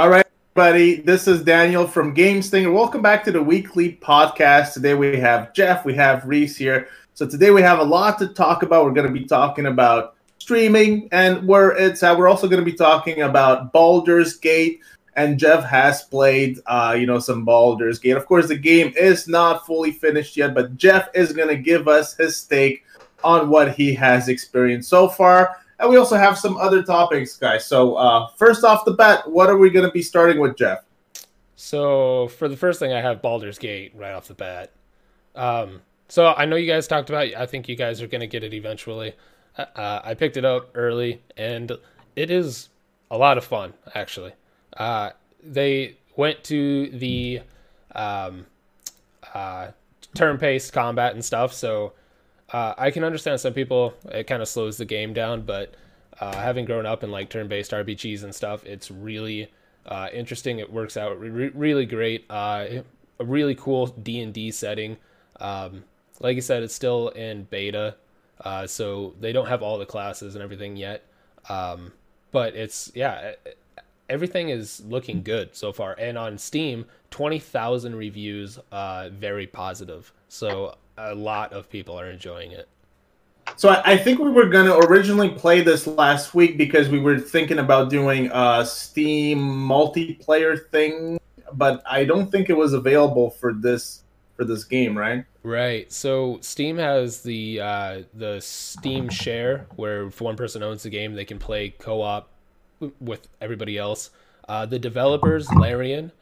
All right, everybody. This is Daniel from Game Stinger. Welcome back to the weekly podcast. Today we have Jeff, we have Reese here. So today we have a lot to talk about. We're going to be talking about streaming, and where it's uh, we're also going to be talking about Baldur's Gate. And Jeff has played, uh, you know, some Baldur's Gate. Of course, the game is not fully finished yet, but Jeff is going to give us his take on what he has experienced so far. And we also have some other topics, guys. So, uh, first off the bat, what are we going to be starting with, Jeff? So, for the first thing, I have Baldur's Gate right off the bat. Um, so, I know you guys talked about. I think you guys are going to get it eventually. Uh, uh, I picked it up early, and it is a lot of fun. Actually, uh, they went to the um, uh, turn-based combat and stuff, so uh, I can understand some people it kind of slows the game down, but uh, having grown up in like turn-based RPGs and stuff, it's really uh, interesting. It works out re- really great. Uh, a really cool D and D setting. Um, like I said, it's still in beta, uh, so they don't have all the classes and everything yet. Um, but it's yeah, everything is looking good so far. And on Steam, twenty thousand reviews, uh, very positive. So a lot of people are enjoying it. So I, I think we were gonna originally play this last week because we were thinking about doing a Steam multiplayer thing, but I don't think it was available for this for this game, right? Right. So Steam has the uh, the Steam Share, where if one person owns the game, they can play co-op with everybody else. Uh, the developers, Larian,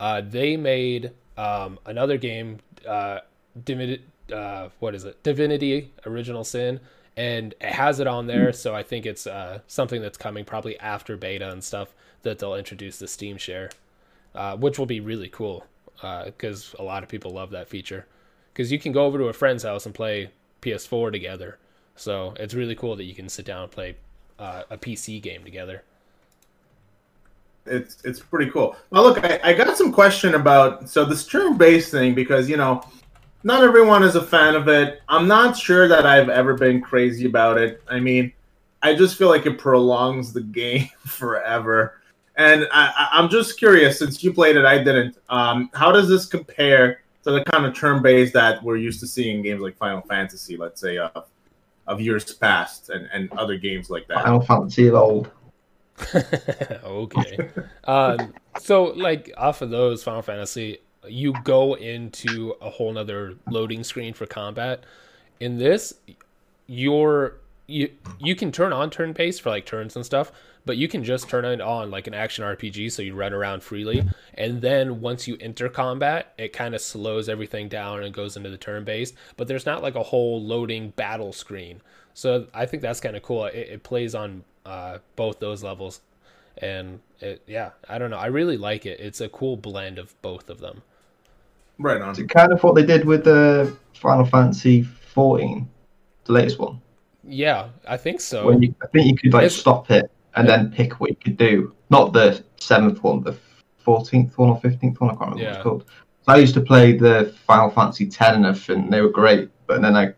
uh, they made um, another game, uh, Divinity, uh, what is it? Divinity Original Sin, and it has it on there. So I think it's uh, something that's coming probably after beta and stuff that they'll introduce the Steam Share, uh, which will be really cool because uh, a lot of people love that feature. Because you can go over to a friend's house and play PS4 together. So it's really cool that you can sit down and play uh, a PC game together it's it's pretty cool. Now, look, I, I got some question about so this turn based thing because you know not everyone is a fan of it. I'm not sure that I've ever been crazy about it. I mean, I just feel like it prolongs the game forever. And I, am just curious, since you played it, I didn't. Um, how does this compare to the kind of turn based that we're used to seeing in games like Final Fantasy, let's say, uh, of years past, and, and other games like that? Final Fantasy of old. okay. um, so, like, off of those Final Fantasy, you go into a whole nother loading screen for combat. In this, you're you you can turn on turn based for like turns and stuff, but you can just turn it on like an action RPG so you run around freely. And then once you enter combat, it kind of slows everything down and goes into the turn based. But there's not like a whole loading battle screen. So I think that's kind of cool. It, it, plays on uh, both those levels, and it yeah I don't know I really like it. It's a cool blend of both of them. Right on. It's kind of what they did with the Final Fantasy 14, the latest one. Yeah, I think so. When you, I think you could like it's... stop it and yeah. then pick what you could do. Not the seventh one, the fourteenth one or fifteenth one. I can't remember yeah. what it's called. So I used to play the Final Fantasy Ten and everything. They were great, but then I,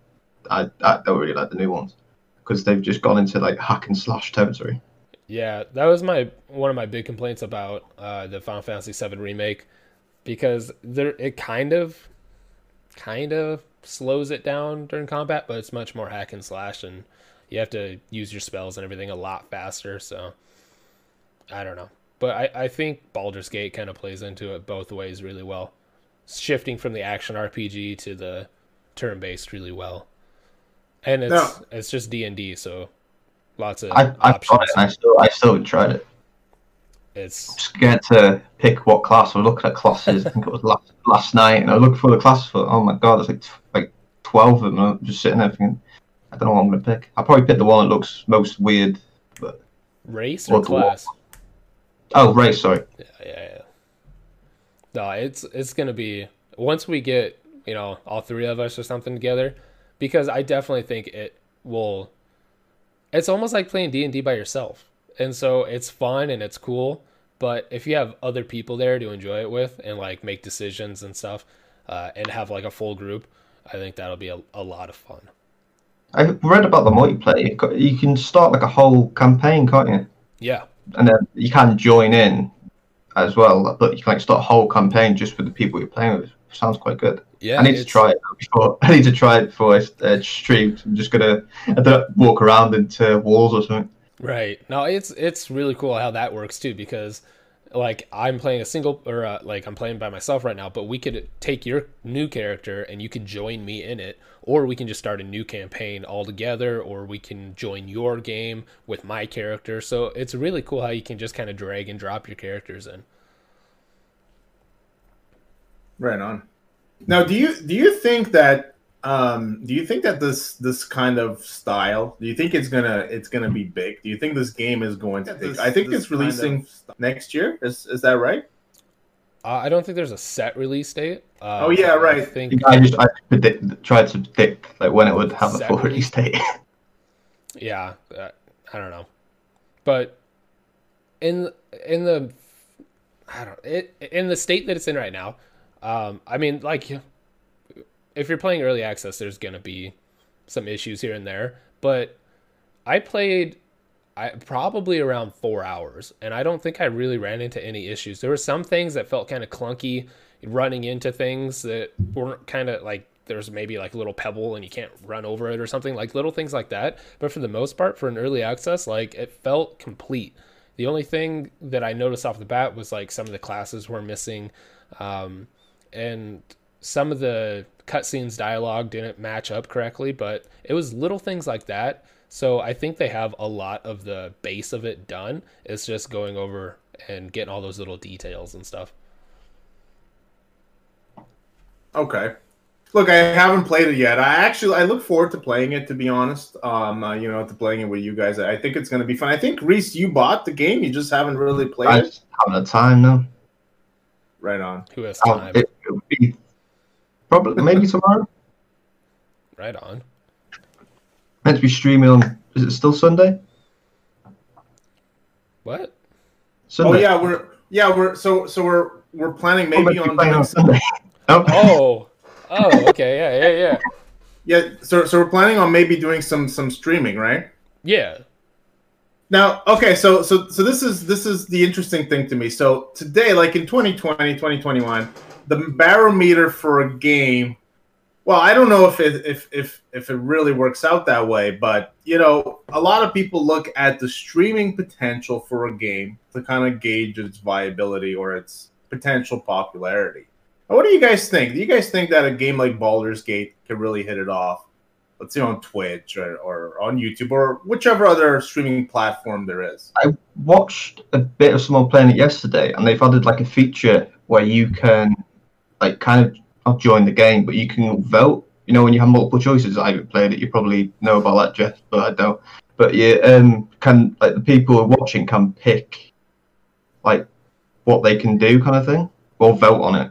I, I don't really like the new ones because they've just gone into like hack and slash territory. Yeah, that was my one of my big complaints about uh, the Final Fantasy VII remake because there it kind of kind of slows it down during combat, but it's much more hack and slash and you have to use your spells and everything a lot faster, so I don't know. But I, I think Baldur's Gate kind of plays into it both ways really well. Shifting from the action RPG to the turn based really well. And it's no. it's just D and D, so lots of I, I've options. it I still I still tried it. It's I'm scared to pick what class. I was looking at classes. I think it was last last night, and I looked for the class For oh my god, there's like like twelve of them. I'm just sitting there thinking, I don't know what I'm gonna pick. I'll probably pick the one that looks most weird. But race or class? Oh, race. Sorry. Yeah, yeah, yeah. No, it's it's gonna be once we get you know all three of us or something together, because I definitely think it will. It's almost like playing D and D by yourself and so it's fun and it's cool. But if you have other people there to enjoy it with and like make decisions and stuff, uh, and have like a full group, I think that'll be a, a lot of fun. I've read about the multiplayer. You can start like a whole campaign, can't you? Yeah. And then you can join in as well. But you can like start a whole campaign just with the people you're playing with. Sounds quite good. Yeah, I need to try it before. I need to try it before I uh, stream. I'm just gonna I don't walk around into walls or something. Right. No, it's it's really cool how that works too because like I'm playing a single or uh, like I'm playing by myself right now, but we could take your new character and you can join me in it, or we can just start a new campaign all together, or we can join your game with my character. So it's really cool how you can just kind of drag and drop your characters in. Right on. Now, do you do you think that um, do you think that this this kind of style? Do you think it's gonna it's gonna be big? Do you think this game is going to? This, I think it's releasing kind of... next year. Is is that right? Uh, I don't think there's a set release date. Uh, oh yeah, right. I think I just I predict, tried to predict like when it would have a full release date. yeah, uh, I don't know, but in in the I don't it in the state that it's in right now. Um, I mean, like if you're playing early access, there's gonna be some issues here and there. But I played I probably around four hours, and I don't think I really ran into any issues. There were some things that felt kind of clunky, running into things that weren't kind of like there's maybe like a little pebble and you can't run over it or something like little things like that. But for the most part, for an early access, like it felt complete. The only thing that I noticed off the bat was like some of the classes were missing, um, and some of the cutscenes dialogue didn't match up correctly, but it was little things like that. So I think they have a lot of the base of it done. It's just going over and getting all those little details and stuff. Okay. Look, I haven't played it yet. I actually I look forward to playing it. To be honest, um, uh, you know, to playing it with you guys. I think it's going to be fun. I think Reese, you bought the game. You just haven't really played I it. haven't had time now. Right on. Who has time? it, it would be Probably maybe tomorrow. Right on. Meant to be streaming on. Is it still Sunday? What? Sunday. Oh yeah, we're yeah we're so so we're we're planning maybe on, on Sunday. oh. oh. Oh. Okay. Yeah. Yeah. Yeah. Yeah. So so we're planning on maybe doing some some streaming, right? Yeah. Now, okay, so so so this is this is the interesting thing to me. So today, like in 2020, 2021, the barometer for a game well i don't know if it if if if it really works out that way but you know a lot of people look at the streaming potential for a game to kind of gauge its viability or its potential popularity. What do you guys think? Do you guys think that a game like Baldur's Gate could really hit it off let's say on twitch or, or on youtube or whichever other streaming platform there is? I watched a bit of someone playing it yesterday and they've added like a feature where you can like kind of not join the game, but you can vote. You know, when you have multiple choices, I haven't played it. You probably know about that, Jeff, but I don't. But you um, can like the people who are watching can pick like what they can do, kind of thing, or vote on it.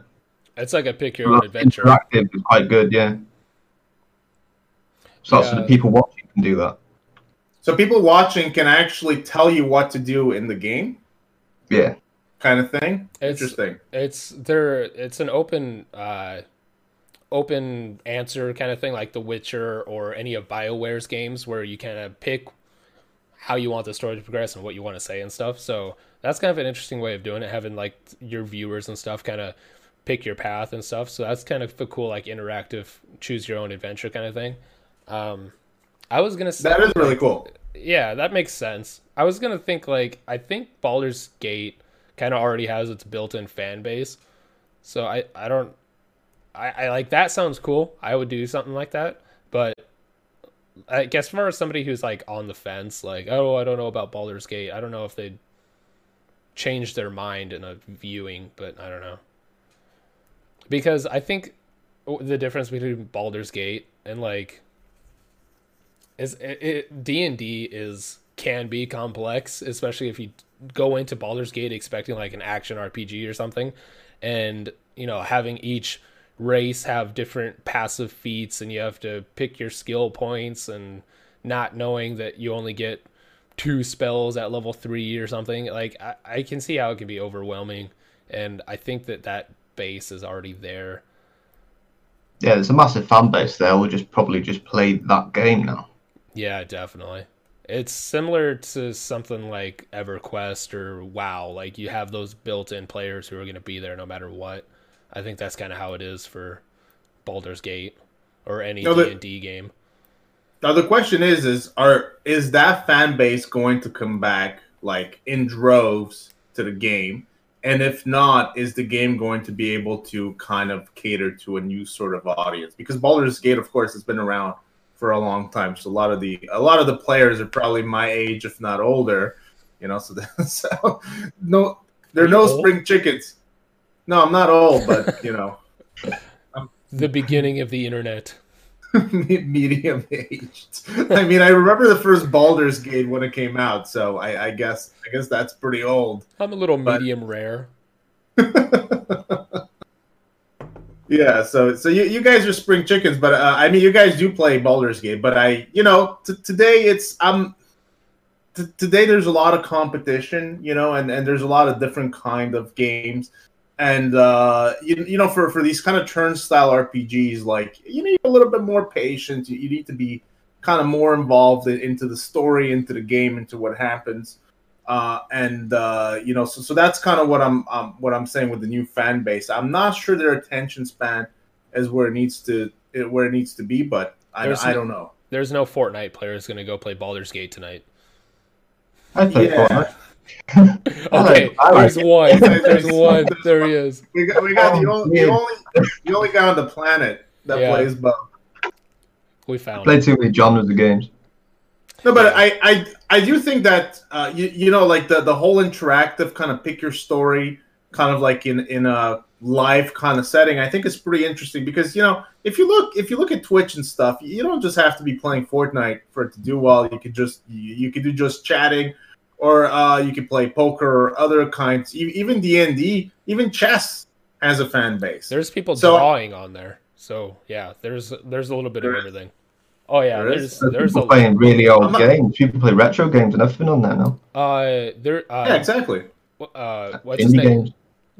It's like a pick your own adventure. Interactive is quite good, yeah. So yeah. the people watching can do that. So people watching can actually tell you what to do in the game. Yeah kind of thing. It's, Interesting. It's there. It's an open, uh, open answer kind of thing, like The Witcher or any of Bioware's games, where you kind of pick how you want the story to progress and what you want to say and stuff. So that's kind of an interesting way of doing it, having like your viewers and stuff kind of pick your path and stuff. So that's kind of a cool, like interactive, choose your own adventure kind of thing. Um, I was gonna say that is really cool. Yeah, that makes sense. I was gonna think like I think Baldur's Gate kind of already has its built-in fan base. So I I don't I, I like that sounds cool. I would do something like that, but I guess for somebody who's like on the fence, like oh I don't know about Baldur's Gate. I don't know if they'd change their mind in a viewing, but I don't know because I think the difference between Baldur's Gate and like is it D and D is can be complex, especially if you go into Baldur's Gate expecting like an action RPG or something, and you know having each race have different passive feats, and you have to pick your skill points, and not knowing that you only get two spells at level three or something. Like I, I can see how it can be overwhelming, and I think that that base is already there. Yeah, there's a massive fan base there. We'll just probably just play that game now. Yeah, definitely. It's similar to something like EverQuest or WoW. Like you have those built-in players who are going to be there no matter what. I think that's kind of how it is for Baldur's Gate or any D and D game. Now the question is: is are is that fan base going to come back like in droves to the game? And if not, is the game going to be able to kind of cater to a new sort of audience? Because Baldur's Gate, of course, has been around for a long time. So a lot of the a lot of the players are probably my age, if not older. You know, so, so no, there are no old? spring chickens. No, I'm not old, but you know, I'm, the beginning of the internet. medium aged. I mean, I remember the first Baldur's Gate when it came out, so I, I guess I guess that's pretty old. I'm a little but... medium rare. Yeah, so so you, you guys are spring chickens, but uh, I mean, you guys do play Baldur's Gate, but I, you know, t- today it's um, t- today there's a lot of competition, you know, and and there's a lot of different kind of games. And uh, you, you know for, for these kind of turnstile rpgs like you need a little bit more patience. You, you need to be kind of more involved in, into the story into the game into what happens uh, and uh, you know so, so that's kind of what I'm um, what i'm saying with the new fan base i'm not sure their attention span is where it needs to where it needs to be but i, I don't know there's no fortnite player players going to go play Baldur's Gate tonight I play yeah. Fortnite. okay, there's one. There's one. There he is. We got, we got the, oh, only, the only the only guy on the planet that yeah. plays both. We found. I played too many genres of games. No, but I, I, I do think that uh, you, you know, like the the whole interactive kind of pick your story, kind of like in in a live kind of setting. I think it's pretty interesting because you know if you look if you look at Twitch and stuff, you don't just have to be playing Fortnite for it to do well. You could just you, you could do just chatting or uh, you could play poker or other kinds. Even D and D, even chess has a fan base. There's people so, drawing on there, so yeah, there's there's a little bit of everything. Oh yeah, there there's is. there's people a, playing really old not, games. People play retro games and everything on there now. Uh, there. Uh, yeah, exactly. Uh, what's Indie his name? Games.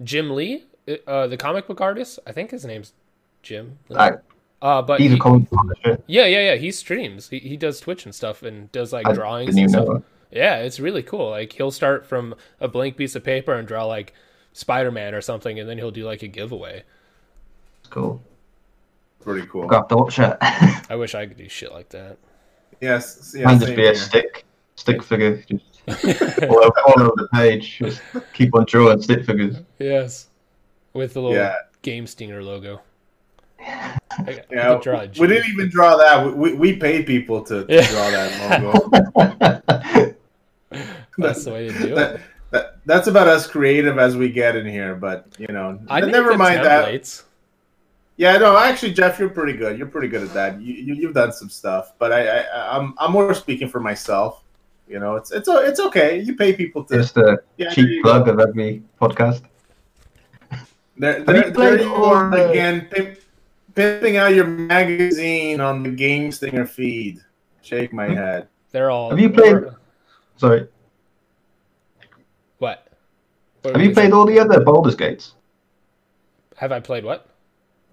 Jim Lee, uh, the comic book artist. I think his name's Jim. Lee. I, uh, but he's he, a comic book Yeah, yeah, yeah. He streams. He, he does Twitch and stuff and does like I drawings and stuff. Yeah, it's really cool. Like he'll start from a blank piece of paper and draw like Spider Man or something, and then he'll do like a giveaway. Cool. Pretty cool. Got to watch it. I wish I could do shit like that. Yes. Yeah, Mine just be here. a stick, stick figure, just all, over, all over the page. Just keep on drawing stick figures. Yes, with the little yeah. Game Stinger logo. I, yeah, I we didn't even draw that. We, we paid people to, to yeah. draw that logo. That's the way to do that, it. That, that's about as creative as we get in here, but you know, I never mind templates. that. Yeah, no, actually, Jeff, you're pretty good. You're pretty good at that. You, you have done some stuff, but I, I I'm I'm more speaking for myself. You know, it's it's it's okay. You pay people to just a yeah, cheap plug go. of every podcast. There, there, there you are the... again, pimp, pimping out your magazine on the Game Stinger feed. Shake my hmm. head. They're all. Have you played? Sorry. What? what Have you played all the other Baldur's Gates? Have I played what?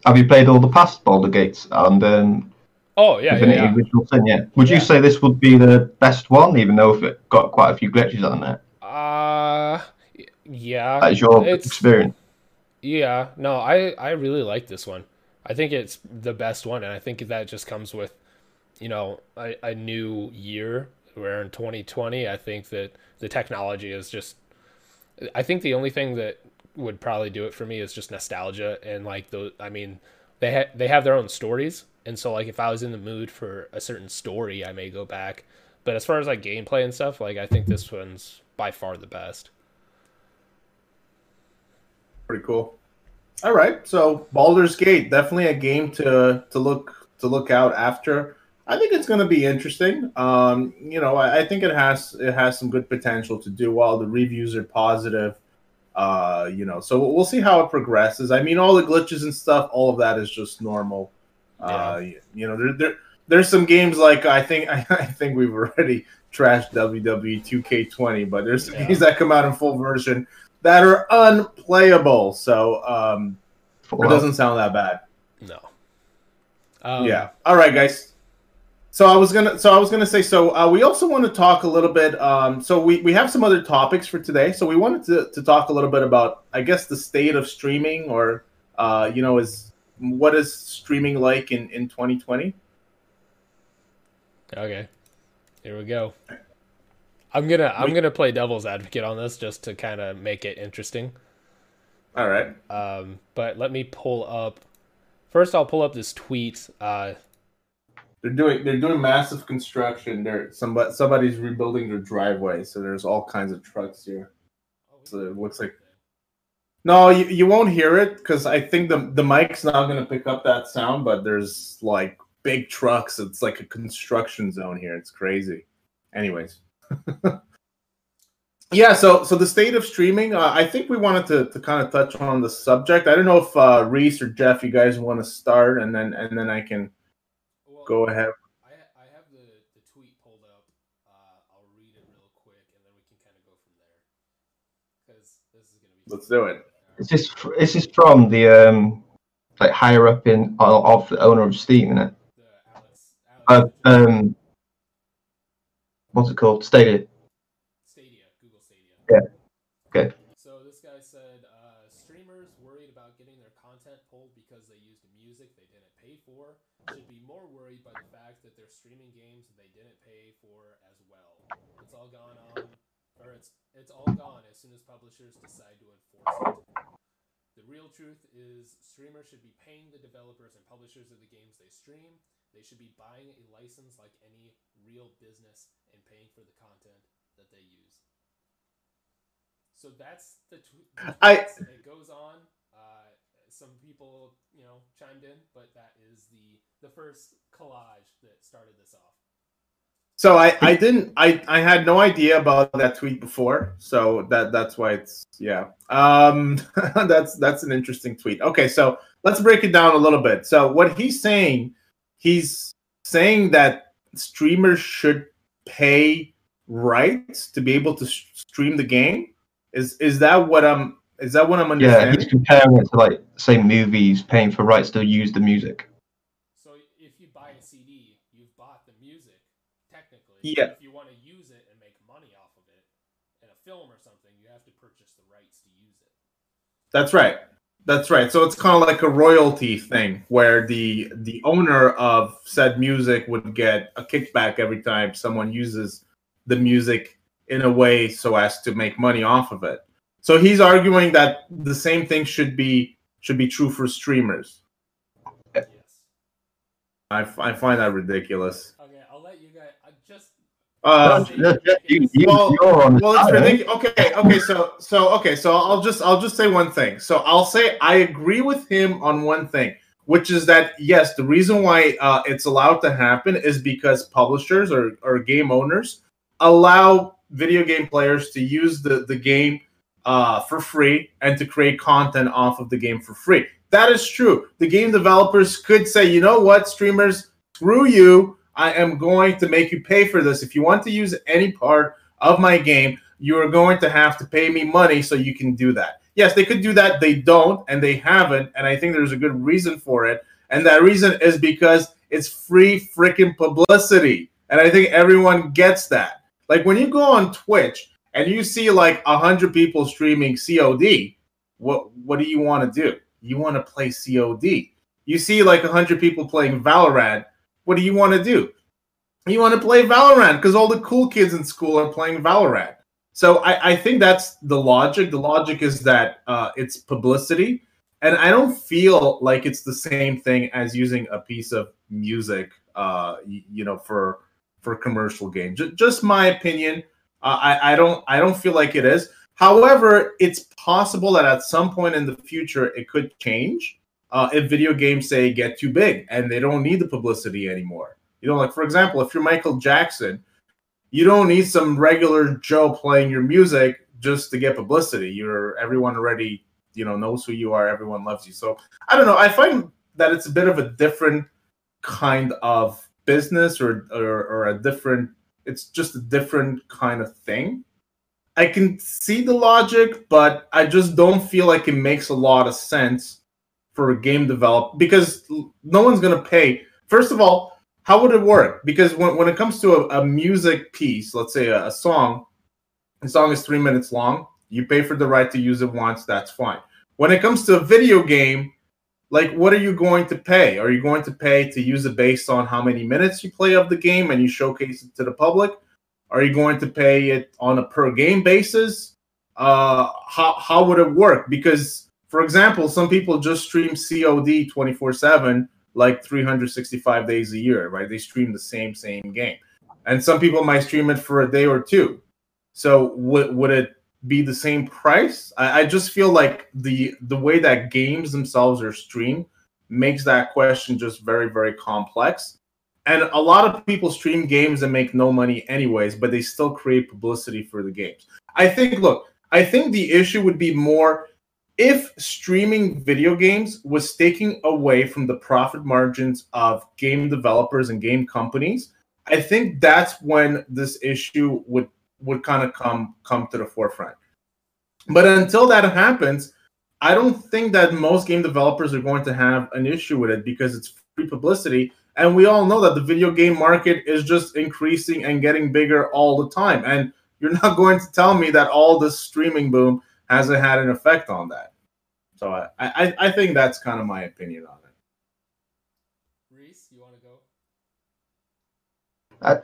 Have you played all the past Baldur Gates and um, Oh yeah, yeah, yeah. Original Sin, yeah. Would yeah. you say this would be the best one, even though it got quite a few glitches on there? Uh, yeah. That is your it's, experience. Yeah, no, I I really like this one. I think it's the best one, and I think that just comes with, you know, a, a new year. Where in 2020, I think that the technology is just I think the only thing that would probably do it for me is just nostalgia and like the I mean they ha- they have their own stories and so like if I was in the mood for a certain story I may go back but as far as like gameplay and stuff like I think this one's by far the best pretty cool all right so Baldur's Gate definitely a game to to look to look out after I think it's going to be interesting. Um, you know, I, I, think it has it has some good potential to do well. The reviews are positive. Uh, you know, so we'll see how it progresses. I mean, all the glitches and stuff, all of that is just normal. Yeah. Uh, you know, there, there there's some games like I think I, I think we've already trashed WWE 2K20, but there's some yeah. games that come out in full version that are unplayable. So um, it doesn't sound that bad. No. Um, yeah. All right, guys. So I was gonna so I was gonna say so uh, we also want to talk a little bit. Um, so we we have some other topics for today. So we wanted to to talk a little bit about I guess the state of streaming or uh, you know is what is streaming like in in 2020. Okay, here we go. I'm gonna I'm gonna play devil's advocate on this just to kind of make it interesting. All right. Um, but let me pull up. First, I'll pull up this tweet. Uh, they're doing they're doing massive construction. There, somebody somebody's rebuilding their driveway, so there's all kinds of trucks here. So it looks like. No, you, you won't hear it because I think the the mic's not to pick up that sound. But there's like big trucks. It's like a construction zone here. It's crazy. Anyways. yeah, so so the state of streaming, uh, I think we wanted to, to kind of touch on the subject. I don't know if uh, Reese or Jeff, you guys want to start, and then and then I can well, go ahead. I, I have the, the tweet pulled up. Uh, I'll read it real quick, and then we can kind of go from there. Because this is gonna be. Let's do it. it. Is this is this from the um like higher up in of the owner of Steam, isn't it? Alex, Alex. Uh, um what's it called? Stadia. Stadia, Google Stadia. Yeah. Okay. So this guy said uh, streamers worried about getting their content pulled because they used music they didn't pay for should be more worried by the fact that they're streaming games they didn't pay for as well. It's all gone on, or it's all gone as soon as publishers decide to enforce it. The real truth is streamers should be paying the developers and publishers of the games they stream. They should be buying a license like any real business and paying for the content that they use. So that's the, tw- I it goes on. Uh, some people, you know, chimed in, but that is the the first collage that started this off. So I, I didn't I, I had no idea about that tweet before, so that that's why it's yeah. Um, that's that's an interesting tweet. Okay, so let's break it down a little bit. So what he's saying, he's saying that streamers should pay rights to be able to stream the game. Is is that what I'm? Is that what I'm understanding? Yeah, he's comparing it to like say movies paying for rights to use the music. So if you buy a CD, you've bought the music technically. Yeah. If you want to use it and make money off of it in a film or something, you have to purchase the rights to use it. That's right. That's right. So it's kind of like a royalty thing where the the owner of said music would get a kickback every time someone uses the music in a way so as to make money off of it. So he's arguing that the same thing should be should be true for streamers. Yes. I, I find that ridiculous. Okay, I'll let you guys. I just uh, well, well, it's ridiculous. Okay, okay, so so okay, so I'll just I'll just say one thing. So I'll say I agree with him on one thing, which is that yes, the reason why uh, it's allowed to happen is because publishers or, or game owners allow video game players to use the the game uh, for free and to create content off of the game for free. That is true. The game developers could say, you know what, streamers, screw you I am going to make you pay for this. If you want to use any part of my game, you are going to have to pay me money so you can do that. Yes, they could do that. They don't, and they haven't. And I think there's a good reason for it. And that reason is because it's free freaking publicity. And I think everyone gets that. Like when you go on Twitch and you see like a hundred people streaming COD, what what do you want to do? You want to play COD. You see like a hundred people playing Valorant what do you want to do? You want to play Valorant because all the cool kids in school are playing Valorant. So I, I think that's the logic. The logic is that uh, it's publicity, and I don't feel like it's the same thing as using a piece of music, uh, you, know, for for commercial game. J- just my opinion. Uh, I, I don't I don't feel like it is. However, it's possible that at some point in the future it could change uh, if video games say get too big and they don't need the publicity anymore. You know, like for example, if you're Michael Jackson, you don't need some regular Joe playing your music just to get publicity. You're everyone already, you know, knows who you are. Everyone loves you. So I don't know. I find that it's a bit of a different kind of business or or, or a different. It's just a different kind of thing. I can see the logic, but I just don't feel like it makes a lot of sense for a game develop because no one's going to pay. First of all, how would it work? Because when, when it comes to a, a music piece, let's say a, a song, the song is three minutes long. You pay for the right to use it once, that's fine. When it comes to a video game, like what are you going to pay? Are you going to pay to use it based on how many minutes you play of the game and you showcase it to the public? Are you going to pay it on a per game basis? Uh, how how would it work? Because for example, some people just stream COD 24 7 like 365 days a year, right? They stream the same same game, and some people might stream it for a day or two. So would would it be the same price? I, I just feel like the the way that games themselves are streamed makes that question just very very complex. And a lot of people stream games and make no money anyways, but they still create publicity for the games. I think, look, I think the issue would be more if streaming video games was taking away from the profit margins of game developers and game companies, I think that's when this issue would would kind of come come to the forefront. But until that happens, I don't think that most game developers are going to have an issue with it because it's free publicity. And we all know that the video game market is just increasing and getting bigger all the time. And you're not going to tell me that all this streaming boom hasn't had an effect on that. So I, I, I think that's kind of my opinion on it. Reese, you want to go? Uh,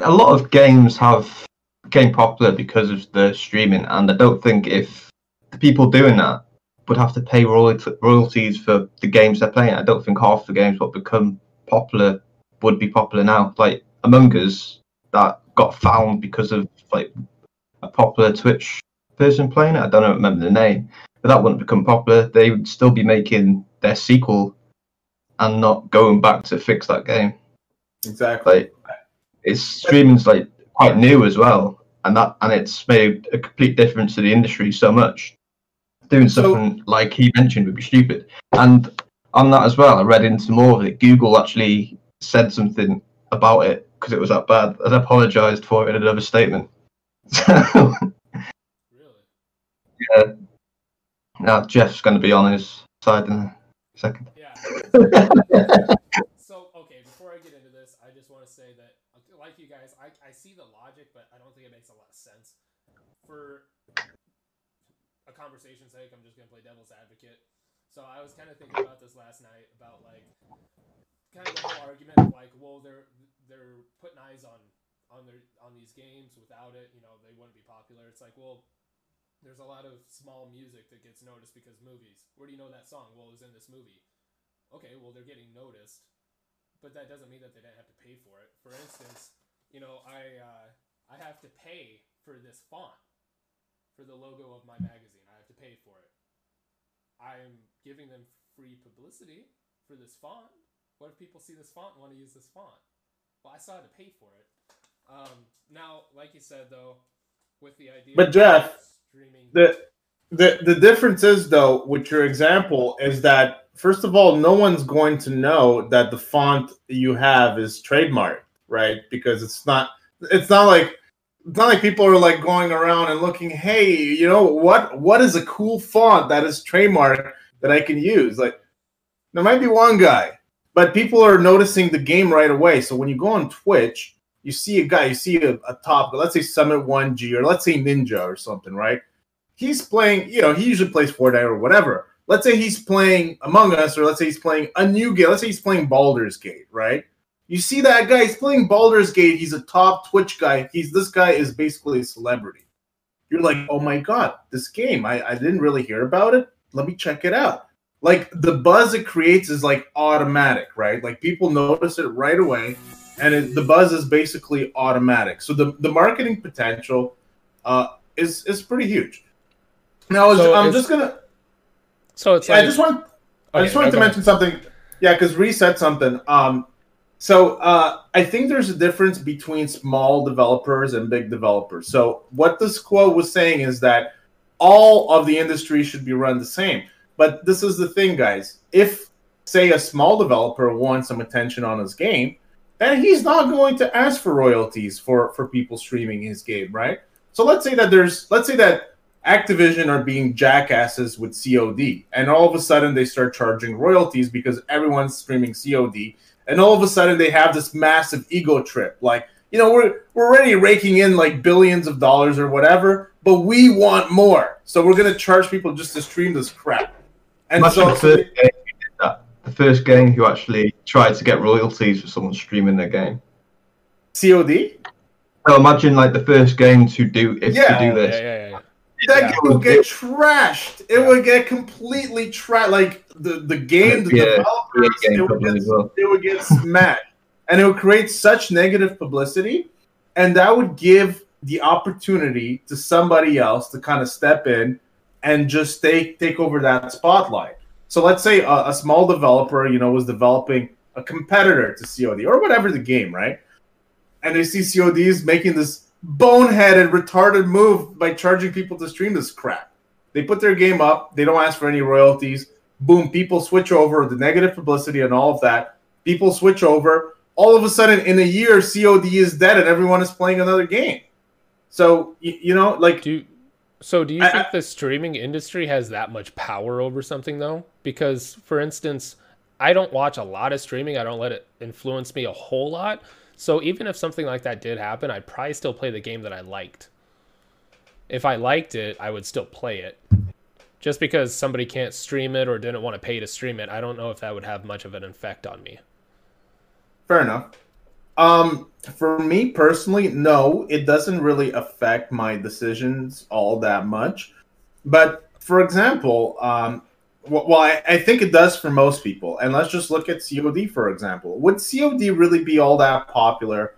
a lot of games have became popular because of the streaming, and I don't think if the people doing that would have to pay royalties for the games they're playing, I don't think half the games what become popular would be popular now. Like Among Us, that got found because of like a popular Twitch person playing it. I don't remember the name, but that wouldn't become popular. They would still be making their sequel and not going back to fix that game. Exactly. Like, it's streaming's like quite new as well, and that and it's made a complete difference to the industry so much. Doing something so, like he mentioned would be stupid. And on that as well, I read into more of it. Google actually said something about it because it was that bad. And apologised for it in another statement. Yeah. Now Jeff's going to be on his side in a second. Yeah. so okay, before I get into this, I just want to say that, like you guys, I, I see the logic, but I don't think it makes a lot of sense. For a conversation's sake, I'm just going to play devil's advocate. So I was kind of thinking about this last night about like kind of the whole argument of like, well, they're they're putting eyes on on their on these games. Without it, you know, they wouldn't be popular. It's like, well, there's a lot of small music that gets noticed because movies. Where do you know that song? Well, it was in this movie. Okay, well they're getting noticed, but that doesn't mean that they didn't have to pay for it. For instance, you know, I uh, I have to pay for this font for the logo of my magazine. I have to pay for it. I'm giving them free publicity for this font. What if people see this font and want to use this font? Well, I still had to pay for it. Um, now, like you said, though, with the idea. But Jeff, the the the difference is though with your example is that first of all, no one's going to know that the font you have is trademarked, right? Because it's not. It's not like it's not like people are like going around and looking, hey, you know what? What is a cool font that is trademarked that I can use? Like, there might be one guy, but people are noticing the game right away. So when you go on Twitch, you see a guy, you see a, a top, let's say Summit 1G or let's say Ninja or something, right? He's playing, you know, he usually plays Fortnite or whatever. Let's say he's playing Among Us, or let's say he's playing a new game. Let's say he's playing Baldur's Gate, right? You see that guy, he's playing Baldur's Gate. He's a top Twitch guy. He's this guy is basically a celebrity. You're like, oh my god, this game. I, I didn't really hear about it. Let me check it out. Like the buzz it creates is like automatic, right? Like people notice it right away and it, the buzz is basically automatic. So the, the marketing potential uh, is is pretty huge. Now so I'm just gonna. So it's. Like, I just want. Okay, I just wanted to mention something. Yeah, because Reese said something. Um, so uh, I think there's a difference between small developers and big developers. So what this quote was saying is that all of the industry should be run the same. But this is the thing, guys. If say a small developer wants some attention on his game, and he's not going to ask for royalties for for people streaming his game, right? So let's say that there's let's say that Activision are being jackasses with COD, and all of a sudden they start charging royalties because everyone's streaming COD, and all of a sudden they have this massive ego trip. Like, you know, we're we're already raking in like billions of dollars or whatever, but we want more. So we're gonna charge people just to stream this crap. And Imagine so, the first game that. The first game who actually tried to get royalties for someone streaming their game. COD? So imagine like the first game to do if yeah. to do this. Yeah, yeah, yeah. That yeah. game would get trashed. It yeah. would get completely trashed. Like the, the game, the yeah. developers, game it, would get, well. it would get smashed. And it would create such negative publicity. And that would give the opportunity to somebody else to kind of step in and just take take over that spotlight. So let's say a, a small developer, you know, was developing a competitor to COD or whatever the game, right? And they see CODs making this boneheaded, retarded move by charging people to stream this crap. They put their game up, they don't ask for any royalties. Boom, people switch over, the negative publicity and all of that. People switch over. All of a sudden, in a year, COD is dead and everyone is playing another game. So, you, you know, like. Do, so, do you I, think I, the streaming industry has that much power over something, though? Because, for instance, I don't watch a lot of streaming, I don't let it influence me a whole lot. So even if something like that did happen, I'd probably still play the game that I liked. If I liked it, I would still play it. Just because somebody can't stream it or didn't want to pay to stream it, I don't know if that would have much of an effect on me. Fair enough. Um, for me personally, no, it doesn't really affect my decisions all that much. But for example, um, well, I, I, think it does for most people. And let's just look at COD, for example. Would COD really be all that popular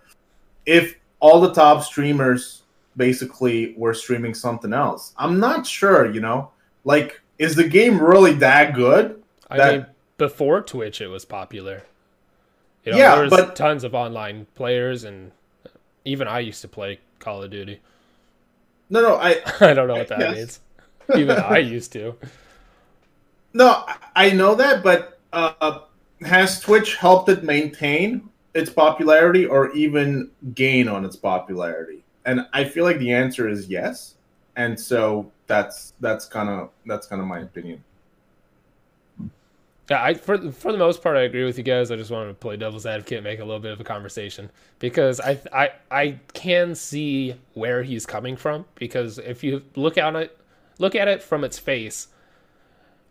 if all the top streamers basically were streaming something else? I'm not sure, you know? Like, is the game really that good? I that... mean, before Twitch, it was popular. You know, yeah, there was but... tons of online players, and even I used to play Call of Duty. No, no, I. I don't know what that yes. means. Even I used to. No, I know that, but uh, has Twitch helped it maintain its popularity or even gain on its popularity? And I feel like the answer is yes. And so that's that's kind of that's kind of my opinion. Yeah, I for for the most part I agree with you guys. I just wanted to play devil's advocate, and make a little bit of a conversation. Because I I I can see where he's coming from. Because if you look at it look at it from its face,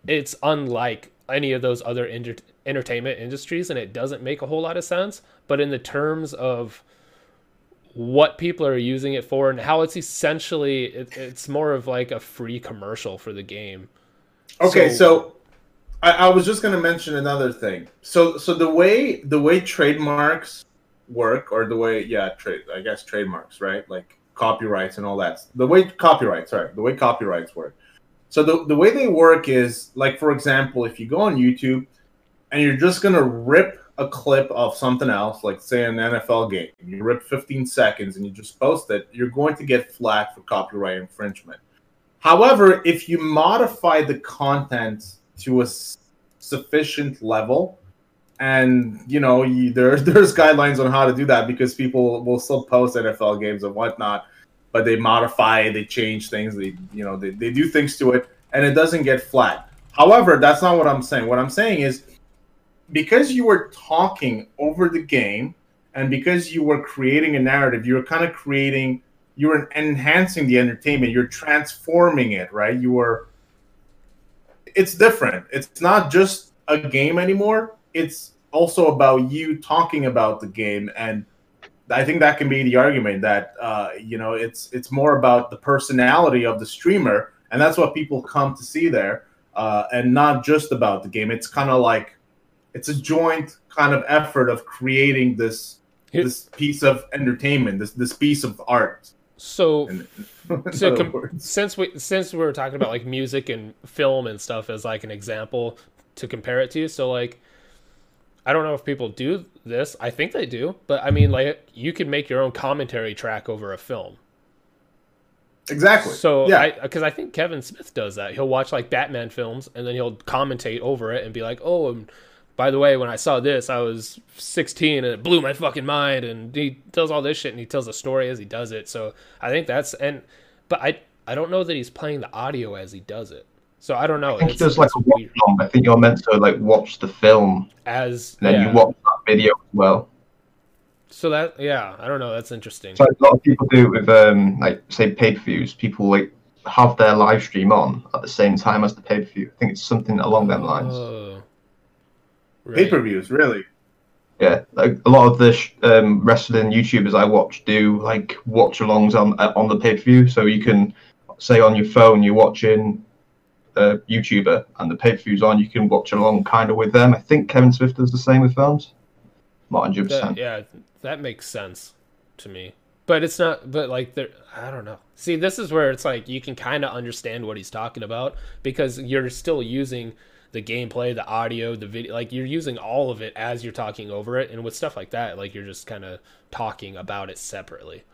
it's unlike any of those other inter- entertainment industries and it doesn't make a whole lot of sense. But in the terms of what people are using it for and how it's essentially it, it's more of like a free commercial for the game. Okay so, so I, I, was just going to mention another thing. So so the way the way trademarks work or the way yeah trade i guess trademarks right? Like copyrights and all that. The way copyrights sorry the way copyrights work. So the, the way they work is like, for example, if you go on YouTube and you're just gonna rip a clip of something else, like say an NFL game, you rip 15 seconds and you just post it, you're going to get flagged for copyright infringement. However, if you modify the content to a sufficient level, and you know you, there, there's guidelines on how to do that because people will still post NFL games and whatnot but they modify they change things, they you know they, they do things to it, and it doesn't get flat. However, that's not what I'm saying. What I'm saying is because you were talking over the game and because you were creating a narrative, you were kind of creating you were enhancing the entertainment, you're transforming it, right? You were it's different. It's not just a game anymore. It's also about you talking about the game and I think that can be the argument that uh, you know it's it's more about the personality of the streamer, and that's what people come to see there, uh, and not just about the game. It's kind of like it's a joint kind of effort of creating this this piece of entertainment, this this piece of art. So, so com- since we since we were talking about like music and film and stuff as like an example to compare it to, so like I don't know if people do this. I think they do, but I mean, like you can make your own commentary track over a film. Exactly. So yeah, because I, I, think Kevin Smith does that. He'll watch like Batman films and then he'll commentate over it and be like, "Oh, and by the way, when I saw this, I was 16 and it blew my fucking mind." And he tells all this shit and he tells a story as he does it. So I think that's and, but I I don't know that he's playing the audio as he does it. So I don't know. I think it's, there's like a watch. I think you're meant to like watch the film as and then yeah. you watch that video as well. So that yeah, I don't know. That's interesting. So a lot of people do with um like say pay per views. People like have their live stream on at the same time as the pay per view. I think it's something along them lines. Oh. Right. Pay per views, really. Yeah, like a lot of the sh- um, wrestling YouTubers I watch do like watch alongs on uh, on the pay per view. So you can say on your phone you're watching a YouTuber and the pay per view's on, you can watch along kind of with them. I think Kevin Smith does the same with films. Not hundred That- percent. yeah, that makes sense to me. But it's not. But like, there, I don't know. See, this is where it's like you can kind of understand what he's talking about because you're still using the gameplay, the audio, the video. Like you're using all of it as you're talking over it, and with stuff like that, like you're just kind of talking about it separately.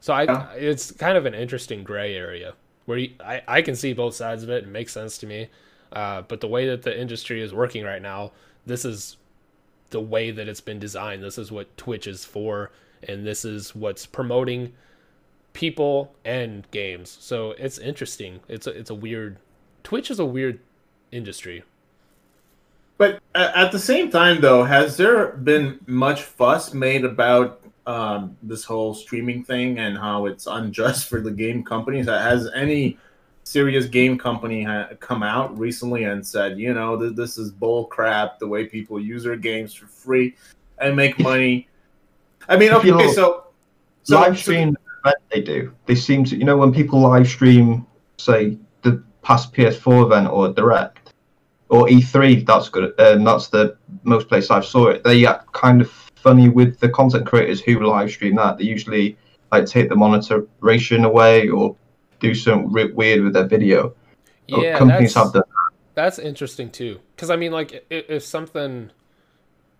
So I, Yeah. it's kind of an interesting gray area where you, I, I can see both sides of it. It makes sense to me. Uh, but the way that the industry is working right now, this is the way that it's been designed. This is what Twitch is for, and this is what's promoting people and games. So it's interesting. It's a, it's a weird. Twitch is a weird industry. But at the same time, though, has there been much fuss made about um, this whole streaming thing and how it's unjust for the game companies? Has any serious game company ha- come out recently and said, you know, th- this is bull crap, the way people use their games for free and make money? I mean, If okay, you look- so, so live stream event they do. They seem to, you know, when people live stream, say the past PS4 event or Direct or E3, that's good. Um, that's the most place I've saw it. They act kind of funny with the content creators who live stream that. They usually like take the monitoration away or do something re- weird with their video. Yeah, companies that's, have done. that's interesting too. Because I mean, like, if, if something,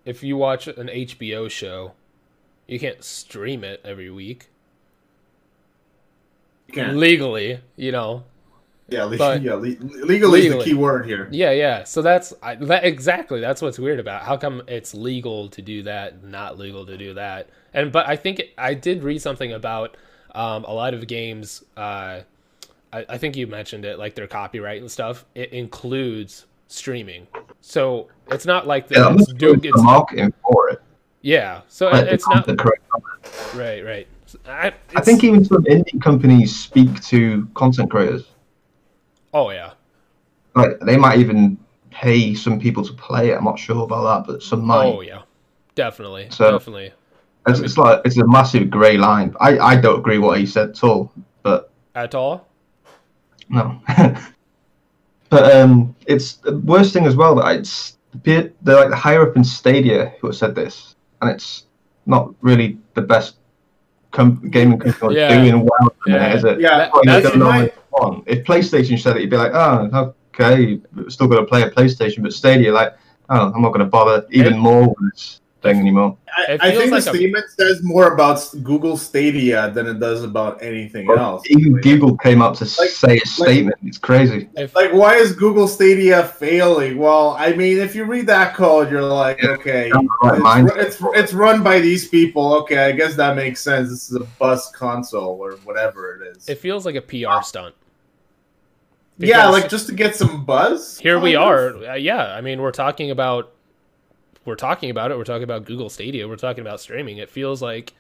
if you watch an HBO show, you can't stream it every week you legally. You know, yeah, le- but- yeah, le- legally is the key word here. Yeah, yeah. So that's I, that exactly. That's what's weird about. How come it's legal to do that, not legal to do that? And but I think I did read something about um, a lot of games. Uh, I, I think you mentioned it, like their copyright and stuff. It includes streaming, so it's not like Yeah, that. that it's must doing it's marketing for it. yeah. So Like, it's not content creators. right, right. I, I think even some indie companies speak to content creators. Oh yeah. like they might even pay some people to play it. I'm not sure about that, but some might. Oh yeah. Definitely. So- definitely. it's, it's like it's a massive grey line. I, I don't agree what he said at all, but At all. no. but um, it's the worst thing as well that it's the pe- they're like the higher up in Stadia who have said this, and it's not really the best com- gaming company Yeah. doing well, at the minute, Yeah. is it? Yeah, That- that's don't my- which. If PlayStation said it, you'd be like, oh, okay, still going to play a PlayStation. But Stadia, like, oh, I'm not going to bother even It- more with this thing anymore. I, I think like the a- statement says more about Google Stadia than it does about anything But else. even Google came up to Like- say a statement. It's crazy. If Like, why is Google Stadia failing? Well, I mean, if you read that code, you're like, okay, right it's, mindset it's, it's run by these people. Okay, I guess that makes sense. This is a bus console or whatever it is. it feels like a PR stunt. Yeah, like just to get some buzz. here we kind are? Uh, yeah i mean we're talking about we're talking about it we're talking about google stadia we're talking about streaming it feels like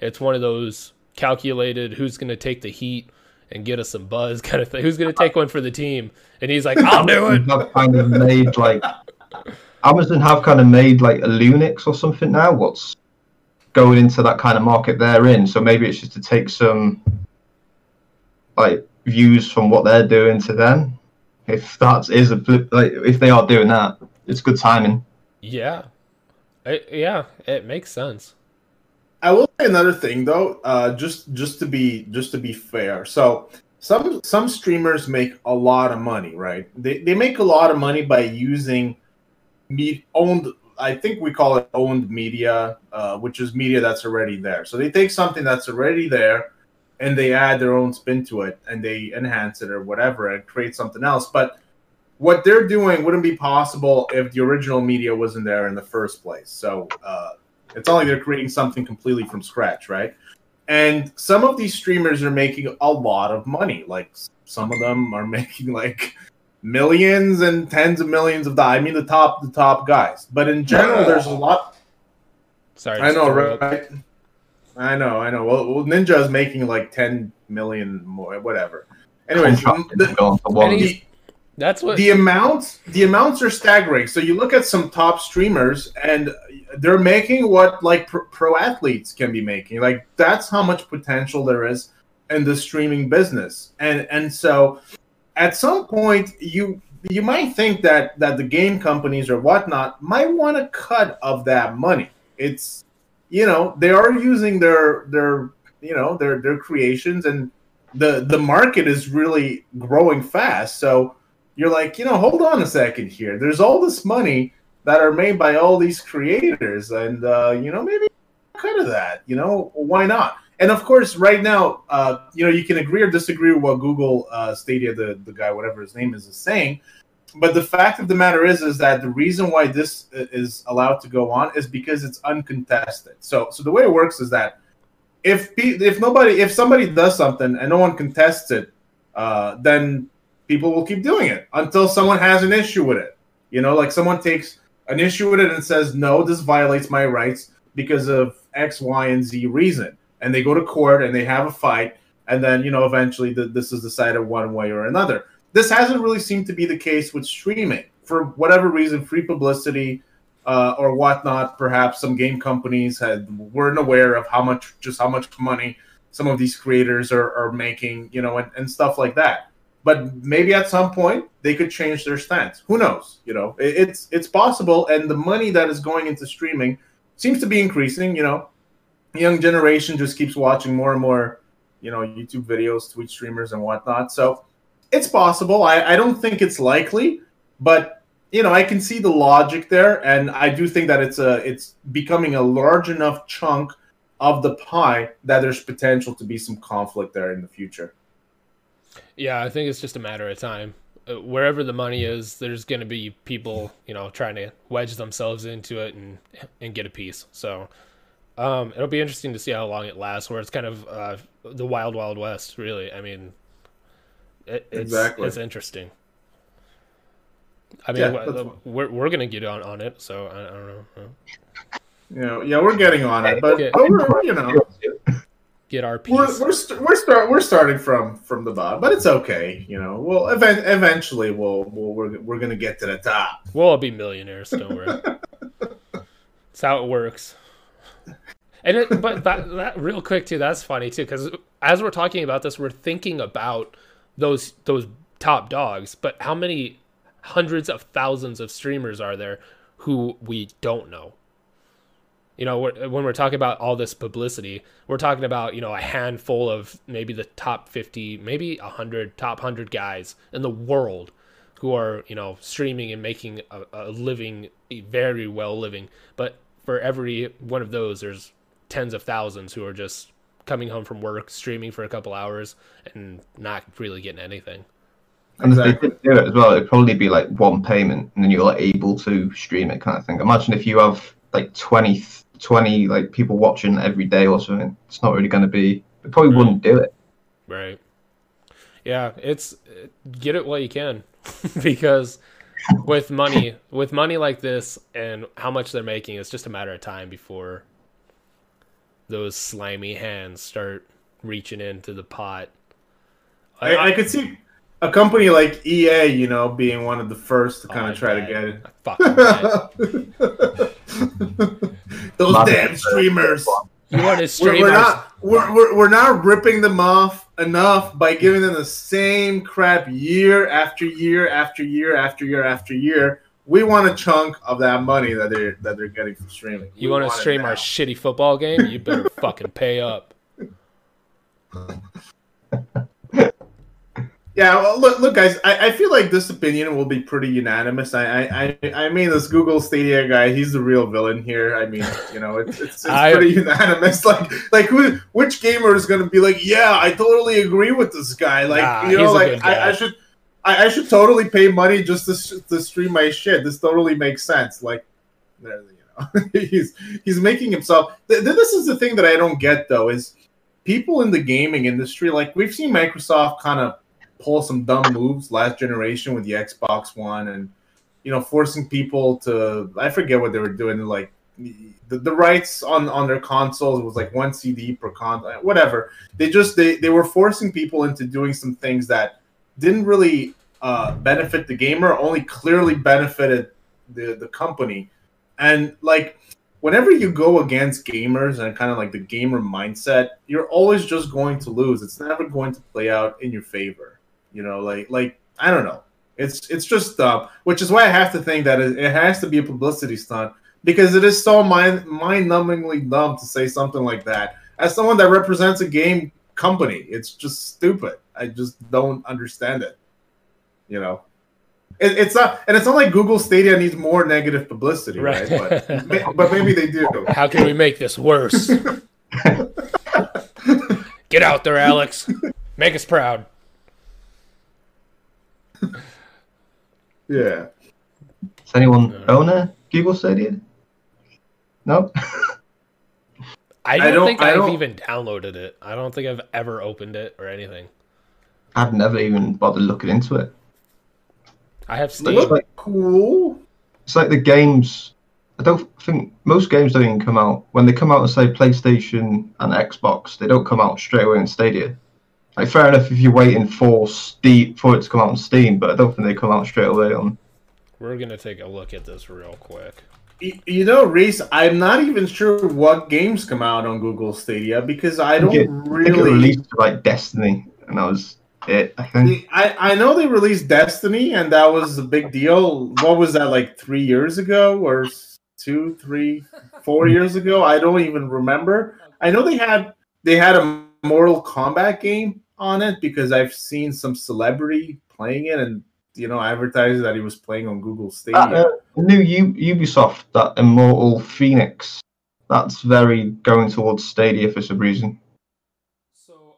it's one of those calculated who's going to take the heat and get us some buzz kind of thing who's going to take one for the team and he's like i'll do it Have kind of made like Amazon have kind of made like a Linux or something now. What's going into that kind of market they're in? So maybe it's just to take some like views from what they're doing to them. If that is is a flip, like if they are doing that, it's good timing. yeah It- yeah it makes sense I will say another thing though, uh, just just to be just to be fair. So some some streamers make a lot of money, right? They they make a lot of money by using me owned. I think we call it owned media, uh, which is media that's already there. So they take something that's already there, and they add their own spin to it, and they enhance it or whatever, and create something else. But what they're doing wouldn't be possible if the original media wasn't there in the first place. So. Uh, it's not like they're creating something completely from scratch, right? And some of these streamers are making a lot of money. Like some of them are making like millions and tens of millions of dollars. I mean, the top the top guys. But in general, there's a lot. Sorry, I know, right? I know, I know. Well, well, Ninja is making like ten million more, whatever. Anyways, the, the, that's what the amounts the amounts are staggering. So you look at some top streamers and they're making what like pro, pro athletes can be making. Like that's how much potential there is in the streaming business. And and so at some point you you might think that that the game companies or whatnot might want a cut of that money. It's you know they are using their their you know their their creations and the the market is really growing fast. So you're like, you know, hold on a second here. There's all this money that are made by all these creators, and uh, you know, maybe cut of that. You know, why not? And of course, right now, uh, you know, you can agree or disagree with what Google uh, Stadia, the the guy, whatever his name is, is saying. But the fact of the matter is, is that the reason why this is allowed to go on is because it's uncontested. So, so the way it works is that if if nobody, if somebody does something and no one contests it, uh, then people will keep doing it until someone has an issue with it. You know, like someone takes an issue with it and says, no, this violates my rights because of X, Y, and Z reason. And they go to court and they have a fight. And then, you know, eventually the, this is decided one way or another. This hasn't really seemed to be the case with streaming. For whatever reason, free publicity uh, or whatnot, perhaps some game companies had weren't aware of how much, just how much money some of these creators are, are making, you know, and, and stuff like that but maybe at some point they could change their stance. Who knows? You know, it's it's possible, and the money that is going into streaming seems to be increasing. You know, young generation just keeps watching more and more, you know, YouTube videos, Twitch streamers, and whatnot. So it's possible. I, I don't think it's likely, but you know, I can see the logic there, and I do think that it's a it's becoming a large enough chunk of the pie that there's potential to be some conflict there in the future. Yeah, I think it's just a matter of time. Uh, wherever the money is, there's going to be people, you know, trying to wedge themselves into it and and get a piece. So um, it'll be interesting to see how long it lasts. Where it's kind of uh, the wild, wild west. Really, I mean, it, it's exactly. it's interesting. I mean, yeah, we're we're gonna get on on it, so I, I don't know. You know, yeah, we're getting on it, but, but we're, you know, get our piece. We're we're, st- we're start we're starting from from the bottom, but it's okay. You know, well, event- eventually we'll, we'll we're we're gonna get to the top. We'll all be millionaires. Don't worry. That's how it works. And it, but that that real quick too. That's funny too because as we're talking about this, we're thinking about those those top dogs. But how many hundreds of thousands of streamers are there who we don't know? You know, when we're talking about all this publicity, we're talking about, you know, a handful of maybe the top 50, maybe 100, top 100 guys in the world who are, you know, streaming and making a, a living, a very well living. But for every one of those, there's tens of thousands who are just coming home from work, streaming for a couple hours, and not really getting anything. And exactly. if they did do it as well, it'd probably be like one payment, and then you're able to stream it, kind of thing. Imagine if you have like 20 20 like people watching every day or something it's not really going to be they probably right. wouldn't do it right yeah it's get it while you can because with money with money like this and how much they're making it's just a matter of time before those slimy hands start reaching into the pot I, I, could see a company like EA, you know, being one of the first to kind of oh, try bet. to get it. Those not damn streamers. You want to streamers? We're, we're not we're, we're, we're not ripping them off enough by giving them the same crap year after year after year after year after year. We want a chunk of that money that they're that they're getting from streaming. You want, want to stream our shitty football game? You better fucking pay up. Yeah, well, look, look, guys. I, I feel like this opinion will be pretty unanimous. I, I, I mean, this Google Stadia guy, he's the real villain here. I mean, you know, it's it's, it's I, pretty unanimous. Like, like who, which gamer is going to be like, yeah, I totally agree with this guy. Like, nah, you know, like I, I, should, I, I, should totally pay money just to to stream my shit. This totally makes sense. Like, you know, he's he's making himself. Th- this is the thing that I don't get though is people in the gaming industry. Like, we've seen Microsoft kind of pull some dumb moves last generation with the Xbox One, and you know, forcing people to I forget what they were doing, like the, the rights on on their consoles was like one CD per console, whatever. They just they they were forcing people into doing some things that didn't really uh, benefit the gamer, only clearly benefited the the company, and like whenever you go against gamers and kind of like the gamer mindset, you're always just going to lose. It's never going to play out in your favor. You know, like like I don't know. It's it's just uh, which is why I have to think that it, it has to be a publicity stunt because it is so mind mind numbingly dumb to say something like that as someone that represents a game company. It's just stupid. I just don't understand it. You know. It, it's not, and it's not like Google Stadia needs more negative publicity, right? right? But, but maybe they do. How can we make this worse? Get out there, Alex. Make us proud. Yeah. Does anyone uh, own a Google Stadia? No. I don't, I don't think I have even downloaded it. I don't think I've ever opened it or anything. I've never even bothered looking into it. I have Steam. It's like, cool. It's like the games. I don't think most games don't even come out when they come out on say PlayStation and Xbox. They don't come out straight away in Stadia. Like fair enough if you're waiting for Steam for it to come out on Steam, but I don't think they come out straight away on. We're gonna take a look at this real quick. You know, Reese, I'm not even sure what games come out on Google Stadia because I don't I really. I released like Destiny, and that was it. I think. I, I know they released Destiny, and that was a big deal. What was that like three years ago, or two, three, four years ago? I don't even remember. I know they had they had a Mortal Kombat game on it because I've seen some celebrity playing it and you know advertised that he was playing on Google Stadia. Uh, new U- Ubisoft, that Immortal Phoenix, that's very going towards Stadia for some reason.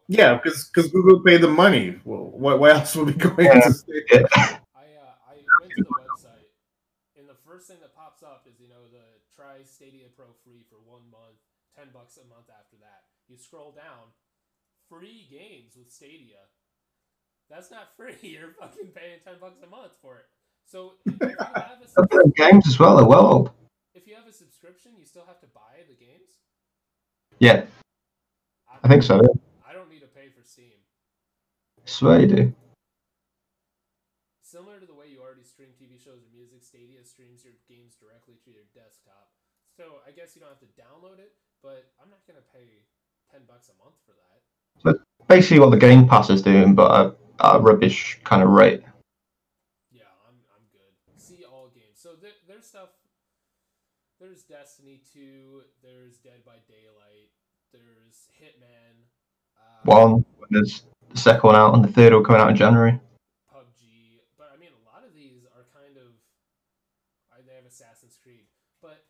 Yeah, because because Google paid the money. Well, why, why else would we go yeah. into Stadia? I uh, I went to the website, and the first thing that pops up is you know the try Stadia Pro free for one month, ten bucks a month after that. You scroll down, free games with Stadia. That's not free. You're fucking paying ten bucks a month for it. So if you have a games as well, well. If you have a subscription, you still have to buy the games. Yeah, I, I think so. Yeah. You do. Similar to the way you already stream TV shows or music, Stadia streams your games directly to your desktop. So I guess you don't have to download it, but I'm not gonna pay ten bucks a month for that. So basically, what the Game Pass is doing, but a, a rubbish kind of rate. Yeah, I'm I'm good. See all games. So there, there's stuff. There's Destiny 2. There's Dead by Daylight. There's Hitman. Uh, One. There's the second one out, and the third will come out in January. PUBG, but I mean, a lot of these are kind of they have Assassin's Creed, but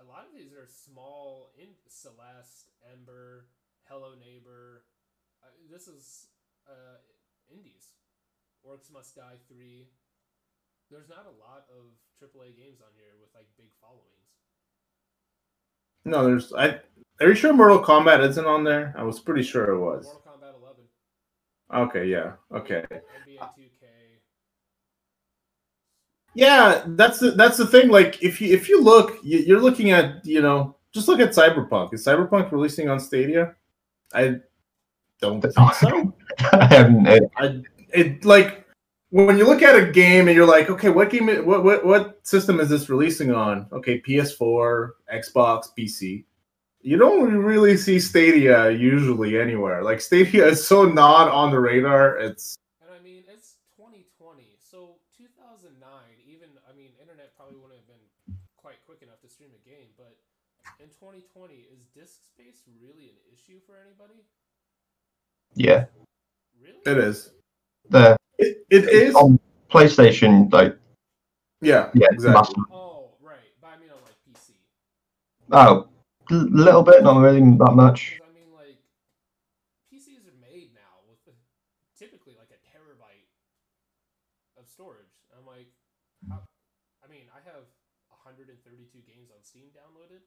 a lot of these are small. In Celeste, Ember, Hello Neighbor. Uh, this is uh, indies. Orcs Must Die three. There's not a lot of AAA games on here with like big followings. No, there's I are you sure Mortal Kombat isn't on there? I was pretty sure it was. Mortal Kombat 11. Okay, yeah. Okay. NBA 2K. Yeah, that's the that's the thing. Like, if you if you look, you're looking at you know, just look at Cyberpunk. Is Cyberpunk releasing on Stadia? I don't think so. I haven't. I it like when you look at a game and you're like, okay, what game? What what what system is this releasing on? Okay, PS4, Xbox, PC you don't really see Stadia usually anywhere. Like Stadia is so not on the radar. It's and I mean it's 2020, so 2009. Even I mean, internet probably wouldn't have been quite quick enough to stream a game. But in 2020, is disk space really an issue for anybody? Yeah, really, it is. The it, it is on PlayStation like yeah yeah exactly. Oh right, but I mean on like PC. Oh a little bit, not really that much. I mean, like PCs are made now with typically like a terabyte of storage. I'm like, how, I mean, I have 132 games on Steam downloaded.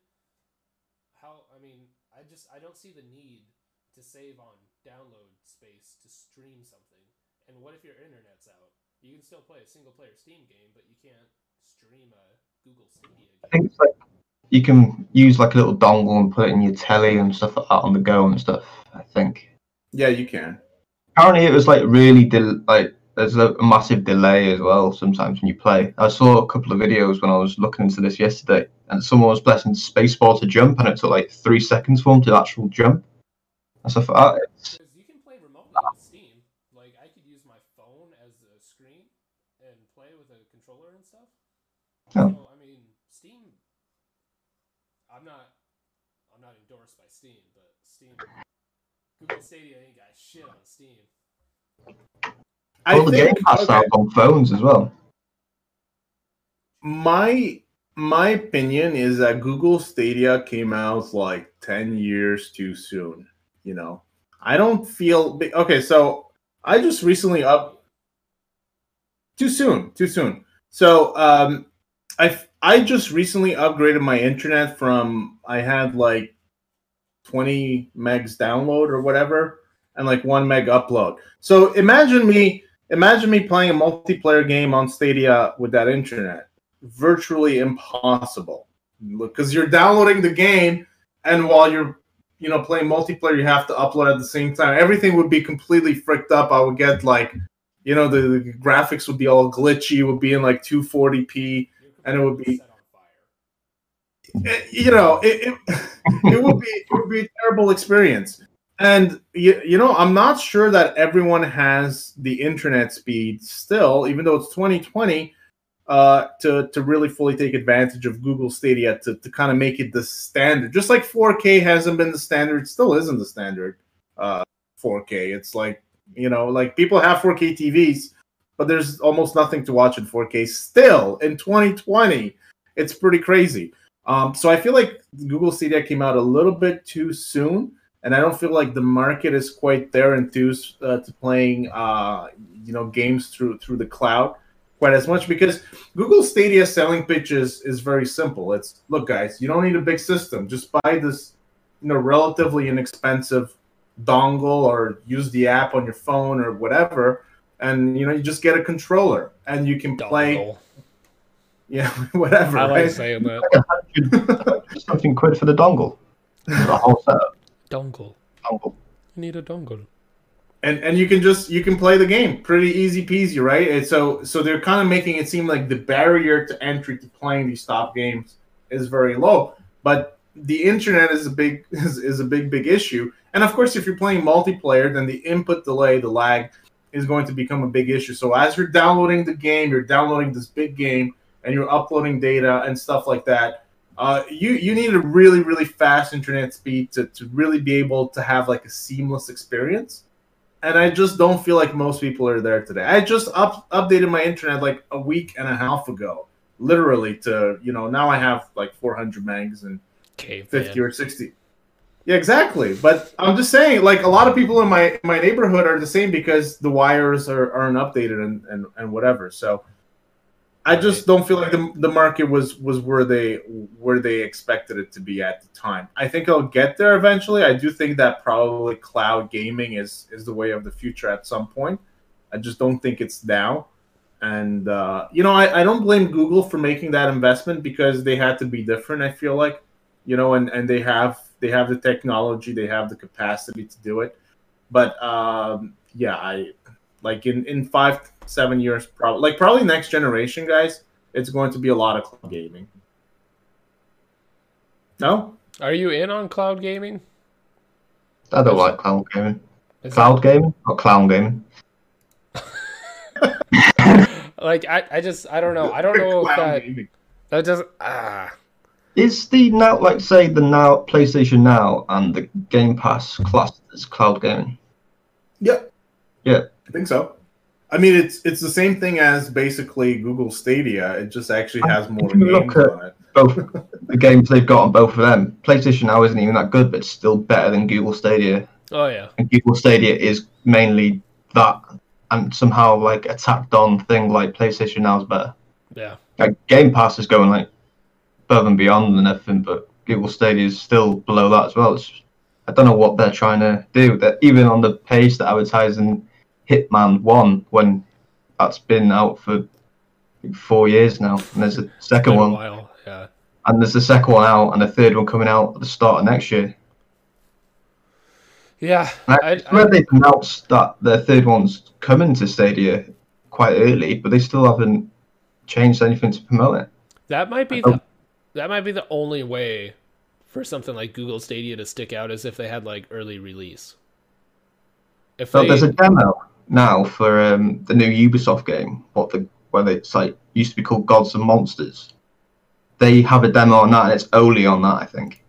How? I mean, I just I don't see the need to save on download space to stream something. And what if your internet's out? You can still play a single player Steam game, but you can't stream a Google Stadia game. I think it's like you can use like a little dongle and put it in your telly and stuff like that on the go and stuff. I think. Yeah, you can. Apparently, it was like really del- like there's a, a massive delay as well sometimes when you play. I saw a couple of videos when I was looking into this yesterday, and someone was pressing spacebar to jump, and it took like three seconds for him to actual jump. And stuff like that. It's, Because you can play remotely with Steam. Like I could use my phone as a screen and play with a controller and stuff. Oh. So I mean, Steam. I'm not. I'm not endorsed by Steam, but Steam. Google Stadia ain't got shit on Steam. I all the think Game Pass okay, out on phones as well. my my opinion is that Google Stadia came out like 10 years too soon, you know. I don't feel okay, so I just recently up too soon, too soon. So, um I I just recently upgraded my internet from I had like 20 megs download or whatever and like 1 meg upload. So, imagine me imagine me playing a multiplayer game on Stadia with that internet. Virtually impossible. Look because you're downloading the game and while you're you know playing multiplayer you have to upload at the same time. Everything would be completely fricked up. I would get like you know the, the graphics would be all glitchy. It would be in like 240p And it would be- set on fire. Eh, you know it, it, it would be it would be a terrible experience and you, you know i'm not sure that everyone has the internet speed still even though it's 2020 uh, to to really fully take advantage of Google Stadia to, to kind of make it the standard. Just like 4K hasn't been the standard, still isn't the standard. Uh, 4K. It's like you know, like people have 4K TVs, but there's almost nothing to watch in 4K still in 2020. It's pretty crazy. Um, so I feel like Google Stadia came out a little bit too soon, and I don't feel like the market is quite there enthused uh, to playing uh, you know games through through the cloud quite as much because Google Stadia selling pitch is, is very simple. It's look, guys, you don't need a big system. Just buy this, you know, relatively inexpensive dongle or use the app on your phone or whatever, and you know, you just get a controller and you can play, Dongle. Yeah, whatever. I like right? saying that. Something quid for the dongle. The whole setup. Dongle. Dongle. I need a dongle. and and you can just you can play the game pretty easy peasy right and so so they're kind of making it seem like the barrier to entry to playing these top games is very low but the internet is a big is, is a big big issue and of course if you're playing multiplayer then the input delay the lag is going to become a big issue so as you're downloading the game you're downloading this big game and you're uploading data and stuff like that uh, you you need a really really fast internet speed to, to really be able to have like a seamless experience and I just don't feel like most people are there today. I just up, updated my internet like a week and a half ago, literally to you know now I have like 400 megs and 50 Caveman. or 60. Yeah, exactly. But I'm just saying, like a lot of people in my my neighborhood are the same because the wires are aren't updated and and, and whatever. So I just don't feel like the, the market was was where they where they expected it to be at the time. I think it'll get there eventually. I do think that probably cloud gaming is is the way of the future at some point. I just don't think it's now. And uh, you know, I, I don't blame Google for making that investment because they had to be different. I feel like, you know, and and they have they have the technology, they have the capacity to do it. But um, yeah, I like in in five seven years, probably like probably next generation, guys. It's going to be a lot of cloud gaming. No, Are you in on cloud gaming? I don't like cloud gaming. Is Cloud gaming or clown gaming? Like I, I just I don't know. I don't know if that gaming. that doesn't ah Is the now like say the now PlayStation Now and the Game Pass classed as cloud gaming? Yeah. Yeah. I think so. I mean, it's it's the same thing as basically Google Stadia. It just actually has more If you look games at- on it. Both the games they've got on both of them. PlayStation Now isn't even that good, but it's still better than Google Stadia. oh yeah And Google Stadia is mainly that and somehow like a tacked on thing like PlayStation Now is better. yeah Like Game Pass is going like above and beyond and everything, but Google Stadia is still below that as well. It's I don't know what they're trying to do. That even on the page that advertising Hitman One when that's been out for four years now, and there's a second one. While, yeah. And there's the second one out, and the third one coming out at the start of next year. Yeah, I, I, I they've announced that the third one's coming to Stadia quite early, but they still haven't changed anything to promote it. That might be the that might be the only way for something like Google Stadia to stick out is if they had like early release. If they... there's a demo now for um, the new Ubisoft game, what the where it's like used to be called Gods and Monsters. They have a demo on that, and it's only on that, I think.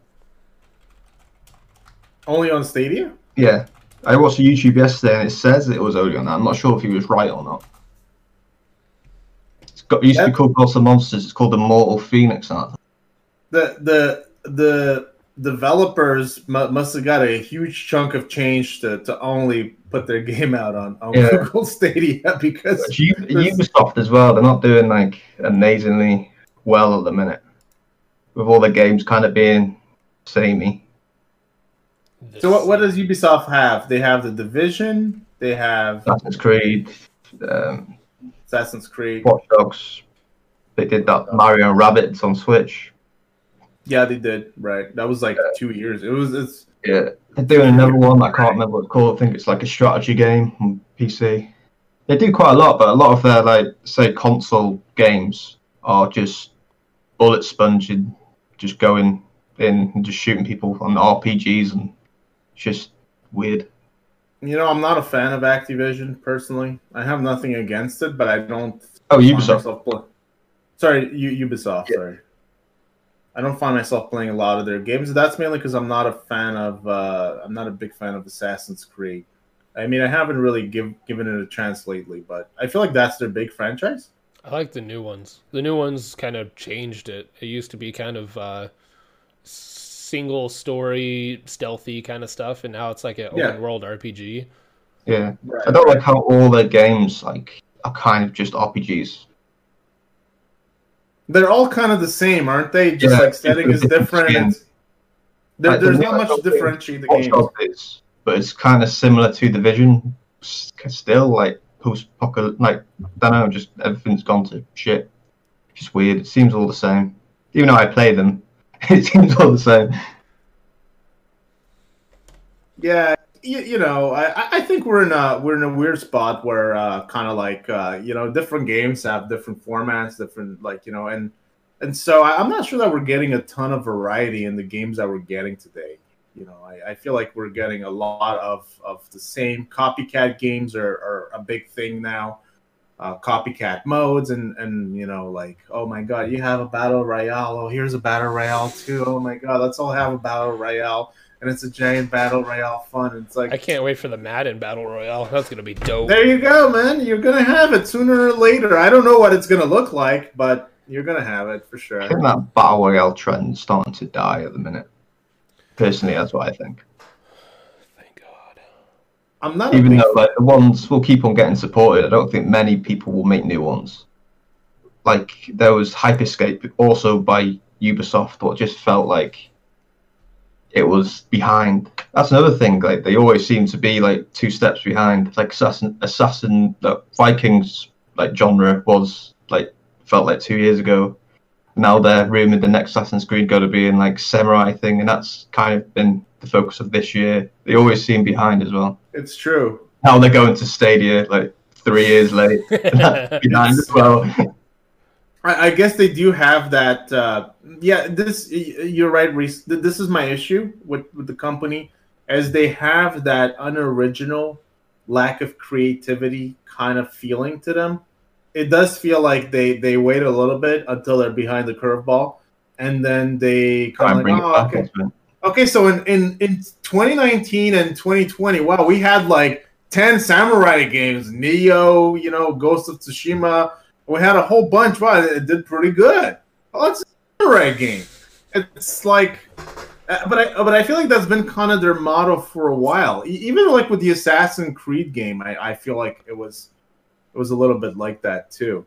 Only on Stadia? Yeah, I watched YouTube yesterday, and it says it was only on that. I'm not sure if he was right or not. It's got, it used to be called Gods and Monsters. It's called the Mortal Phoenix. Now. The the the developers must have got a huge chunk of change to, to only put their game out on, on yeah. Google Stadia because Ubisoft as well. They're not doing like amazingly well at the minute, with all the games kind of being samey. So what, what does Ubisoft have? They have the Division. They have Assassin's Creed. Um, Assassin's Creed. Watch Dogs. They did that Mario Rabbids on Switch. Yeah, they did. Right, that was like yeah. two years. It was. It's yeah. They're doing another one. I can't remember what it's called. I think it's like a strategy game on PC. They do quite a lot, but a lot of their like say console games are just bullet sponging, just going in and just shooting people on RPGs and just weird. You know, I'm not a fan of Activision personally. I have nothing against it, but I don't. Oh, Ubisoft. Sorry, U- Ubisoft. Yeah. Sorry. I don't find myself playing a lot of their games. That's mainly because I'm not a fan of. Uh, I'm not a big fan of Assassin's Creed. I mean, I haven't really give, given it a chance lately, but I feel like that's their big franchise. I like the new ones. The new ones kind of changed it. It used to be kind of uh, single story, stealthy kind of stuff, and now it's like an yeah. open world RPG. Yeah, right. I don't like how all their games like are kind of just RPGs. They're all kind of the same, aren't they? Just yeah, like setting is different. There, like, there's not much differentiate the games. Is, but it's kind of similar to the Division. Still, like post apocalyptic, like I don't know, just everything's gone to shit. Just weird. It seems all the same. Even though I play them, it seems all the same. Yeah, you, you know, I, I think we're in a we're in a weird spot where uh, kind of like uh, you know different games have different formats, different like you know, and and so I, am not sure that we're getting a ton of variety in the games that we're getting today. You know, I, I feel like we're getting a lot of of the same copycat games are, are a big thing now. Uh, copycat modes and and you know like oh my god you have a battle royale oh here's a battle royale too oh my god let's all have a battle royale and it's a giant battle royale fun. It's like I can't wait for the Madden battle royale. That's gonna be dope. There you go, man. You're gonna have it sooner or later. I don't know what it's gonna look like, but you're gonna have it for sure. I think that battle royale trend's starting to die at the minute. Personally, that's what I think. Thank God. I'm not even though like the ones will keep on getting supported. I don't think many people will make new ones. Like there was Hyperscape, also by Ubisoft, what just felt like it was behind. That's another thing. Like they always seem to be like two steps behind. Like assassin, assassin, the Vikings like genre was like felt like two years ago. Now they're rumored the next Assassin's Creed got to be in like samurai thing, and that's kind of been the focus of this year. They always seem behind as well. It's true. Now they're going to Stadia like three years late, behind as well. I, guess they do have that. Uh, yeah, this you're right, Reese. This is my issue with with the company, as they have that unoriginal, lack of creativity kind of feeling to them. It does feel like they they wait a little bit until they're behind the curveball, and then they kind of like, oh, okay. Okay, so in, in in 2019 and 2020, wow, we had like 10 samurai games, Nioh, you know, Ghost of Tsushima, we had a whole bunch. Wow, it did pretty good. Oh, it's a samurai game. It's like, uh, but I but I feel like that's been kind of their motto for a while. Even like with the Assassin's Creed game, I, I feel like it was it was a little bit like that too.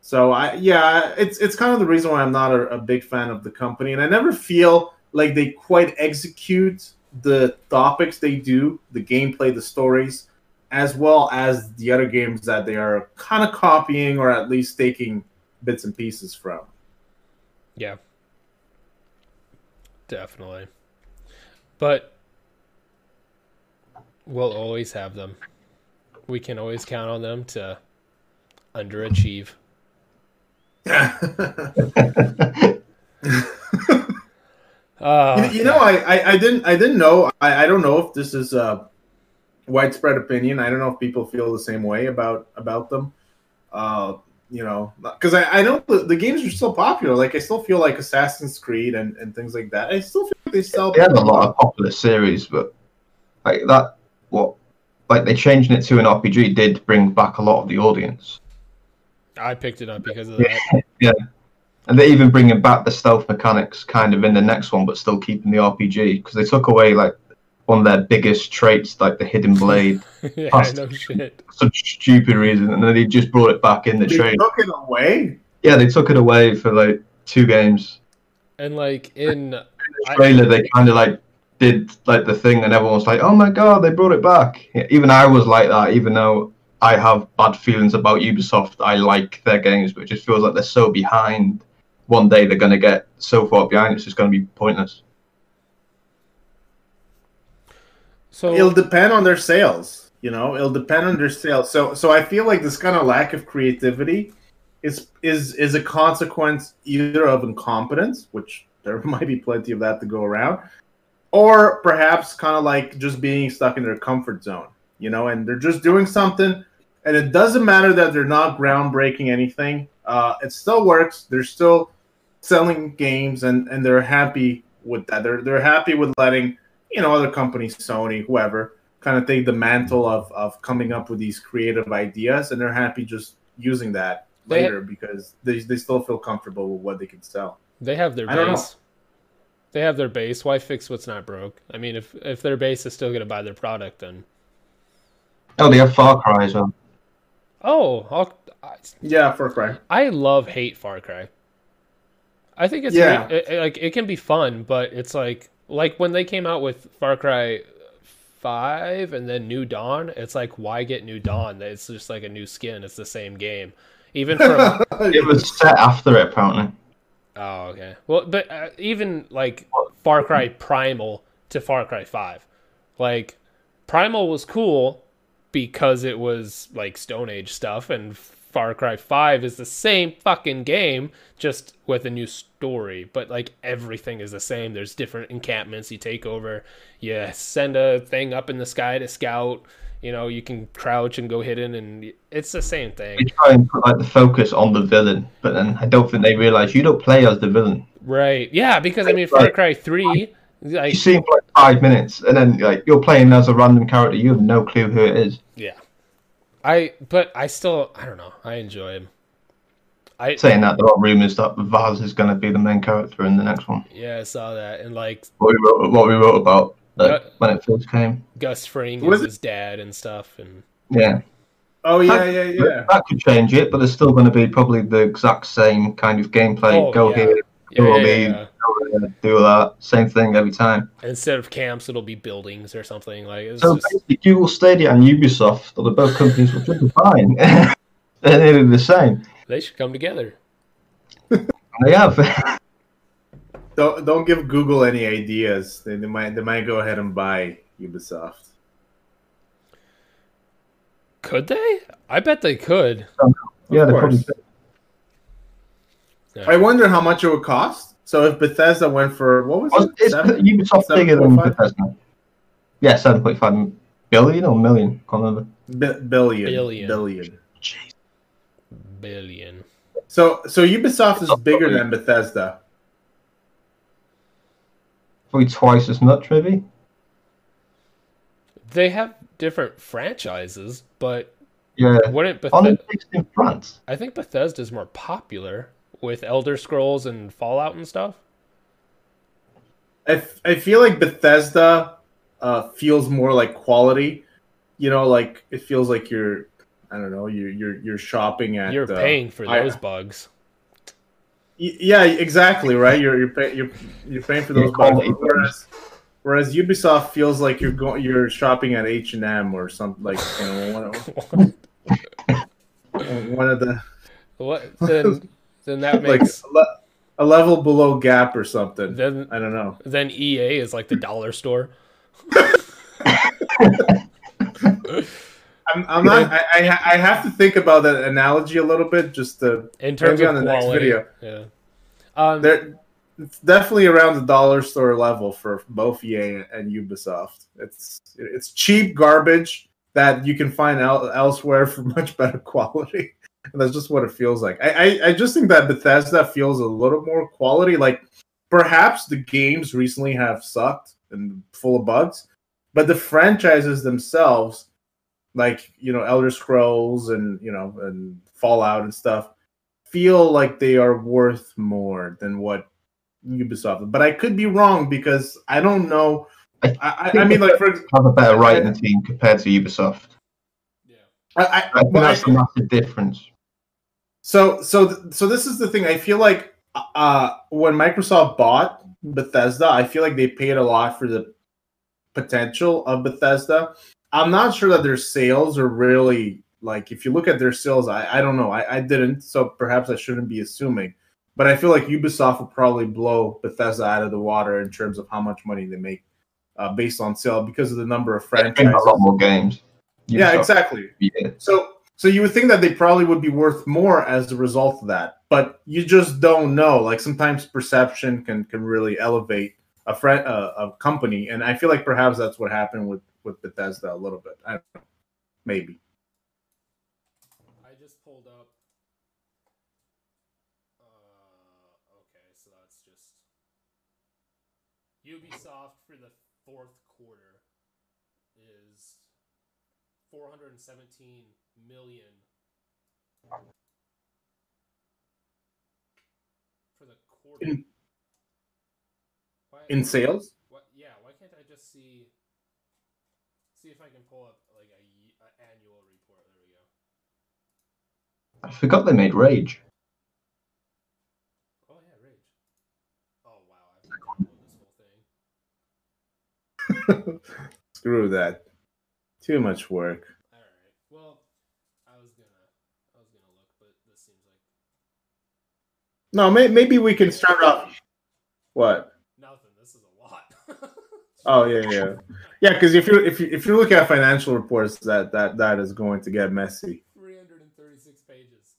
So I yeah, it's it's kind of the reason why I'm not a, a big fan of the company, and I never feel like they quite execute the topics they do, the gameplay, the stories, as well as the other games that they are kind of copying or at least taking bits and pieces from. Yeah. Definitely. But we'll always have them. We can always count on them to underachieve. uh, you, you, know, I, I, I, didn't I didn't know I, I don't know if this is a widespread opinion. I don't know if people feel the same way about about them. Uh, you know, because I, I know the, the, games are still popular. Like I still feel like Assassin's Creed and, and things like that. I still feel like they sell. They have a lot of popular series, but like that, what like they changing it to an RPG did bring back a lot of the audience. I picked it up because of that. yeah, and they're even bringing back the stealth mechanics kind of in the next one, but still keeping the RPG because they took away like one of their biggest traits, like the hidden blade. yeah, no shit. Such stupid reason, and then they just brought it back in the trade. Took it away. Yeah, they took it away for like two games. And like in the trailer, I... they kind of like did like the thing, and everyone was like, "Oh my god, they brought it back." Yeah, even I was like that, even though I have bad feelings about Ubisoft. I like their games, but it just feels like they're so behind. One day they're going to get so far behind, it's just going to be pointless. So it'll depend on their sales. You know, it'll depend on their sales. So so I feel like this kind of lack of creativity is is is a consequence either of incompetence, which there might be plenty of that to go around, or perhaps kind of like just being stuck in their comfort zone. You know, and they're just doing something, and it doesn't matter that they're not groundbreaking anything. Uh, it still works. They're still selling games, and and they're happy with that. They're they're happy with letting you know other companies, Sony, whoever, kind of take the mantle of of coming up with these creative ideas, and they're happy just using that they later because they they still feel comfortable with what they can sell. They have their base. They have their base. Why fix what's not broke? I mean, if if their base is still going to buy their product, then oh, they have Far Cry as well. Oh, I'll, I, yeah, Far Cry. I love hate Far Cry. I think it's yeah. It, it, like it can be fun, but it's like like when they came out with Far Cry Five and then New Dawn, it's like why get New Dawn? It's just like a new skin. It's the same game. Even from it was set after it apparently. Oh okay. Well, but uh, even like Far Cry Primal to Far Cry Five, like Primal was cool because it was like Stone Age stuff and Far Cry 5 is the same fucking game, just with a new story. But like everything is the same. There's different encampments you take over. You send a thing up in the sky to scout. You know, you can crouch and go hidden, and it's the same thing. They try and put like the focus on the villain, but then I don't think they realize you don't play as the villain. Right? Yeah, because I mean, Far Cry Three. Like, you see him for like five minutes, and then like you're playing as a random character. You have no clue who it is. Yeah. I but I still I don't know. I enjoy him. I saying that there are rumors that Vaas is going to be the main character in the next one. Yeah, I saw that and like what we wrote, what we wrote about like, when it first came. Gus Fring was his dad and stuff, and yeah. Oh yeah, that, yeah, yeah. That could change it, but there's still going to be probably the exact same kind of gameplay. Oh, Go yeah. here, yeah, yeah, yeah, do that. Same thing every time. Instead of camps, it'll be buildings or something like. So just... basically, Google Stadia and Ubisoft, are both companies, which are fine. They're nearly the same. They should come together. they have. don't don't give Google any ideas. They, they might they might go ahead and buy Ubisoft. Could they? I bet they could. yeah, they probably could. Yeah. I wonder how much it would cost. So if Bethesda went for what was it? Seven, Ubisoft 7. bigger than Bethesda. Yeah, seven point five billion or million. Can't remember. B- billion. Billion. Billion. Jeez. Billion. So so Ubisoft is bigger than Bethesda. Probably twice as much, maybe. They have different franchises, but yeah, wouldn't Bethesda? in France? I think Bethesda is more popular with Elder Scrolls and Fallout and stuff? I, f- I feel like Bethesda uh, feels more like quality. You know, like it feels like you're I don't know you're you're you're shopping at you're uh, paying for those I, bugs. Y- yeah, exactly right. You're you're, pay, you're you're paying for those bugs. Whereas Whereas Ubisoft feels like you're going, you're shopping at H and M or something like you know one of, one of the what then then that makes like a, level below Gap or something. Then I don't know. Then EA is like the dollar store. I'm, I'm not. I, I, I have to think about that analogy a little bit, just to in terms of on the quality, next video. Yeah, um, there, it's definitely around the dollar store level for both EA and Ubisoft. It's it's cheap garbage that you can find el- elsewhere for much better quality. And that's just what it feels like. I, I I just think that Bethesda feels a little more quality. Like perhaps the games recently have sucked and full of bugs, but the franchises themselves like you know Elder Scrolls and you know and Fallout and stuff feel like they are worth more than what Ubisoft. But I could be wrong because I don't know. I, I, I mean, like for have a better writing team compared to Ubisoft. I, I, I think that's a massive difference. So, so, so this is the thing. I feel like uh, when Microsoft bought Bethesda, I feel like they paid a lot for the potential of Bethesda I'm not sure that their sales are really like if you look at their sales, I, I don't know. I, I didn't, so perhaps I shouldn't be assuming. But I feel like Ubisoft will probably blow Bethesda out of the water in terms of how much money they make uh, based on sale because of the number of franchises. A lot more games. Yeah, exactly. Yeah. So so you would think that they probably would be worth more as a result of that, but you just don't know. Like sometimes perception can can really elevate a friend uh, a company, and I feel like perhaps that's what happened with with Bethesda a little bit. I don't know, maybe. I just pulled up. Uh, okay, so that's just Ubisoft for the fourth quarter is 417 million for the quarter. In, in sales? What? Yeah. Why can't I just see? see if I can pull up like a, a annual report. There we go. I forgot they made Rage. Oh yeah, Rage. Oh wow, I this whole thing. Screw that. Too much work. All right. Well, I was gonna, I was gonna look, but this seems like. No, may, maybe we can start off. What? Nothing. This is a lot. oh yeah, yeah. Yeah, because if you if you if you look at financial reports, that that that is going to get messy. Three hundred and thirty six pages.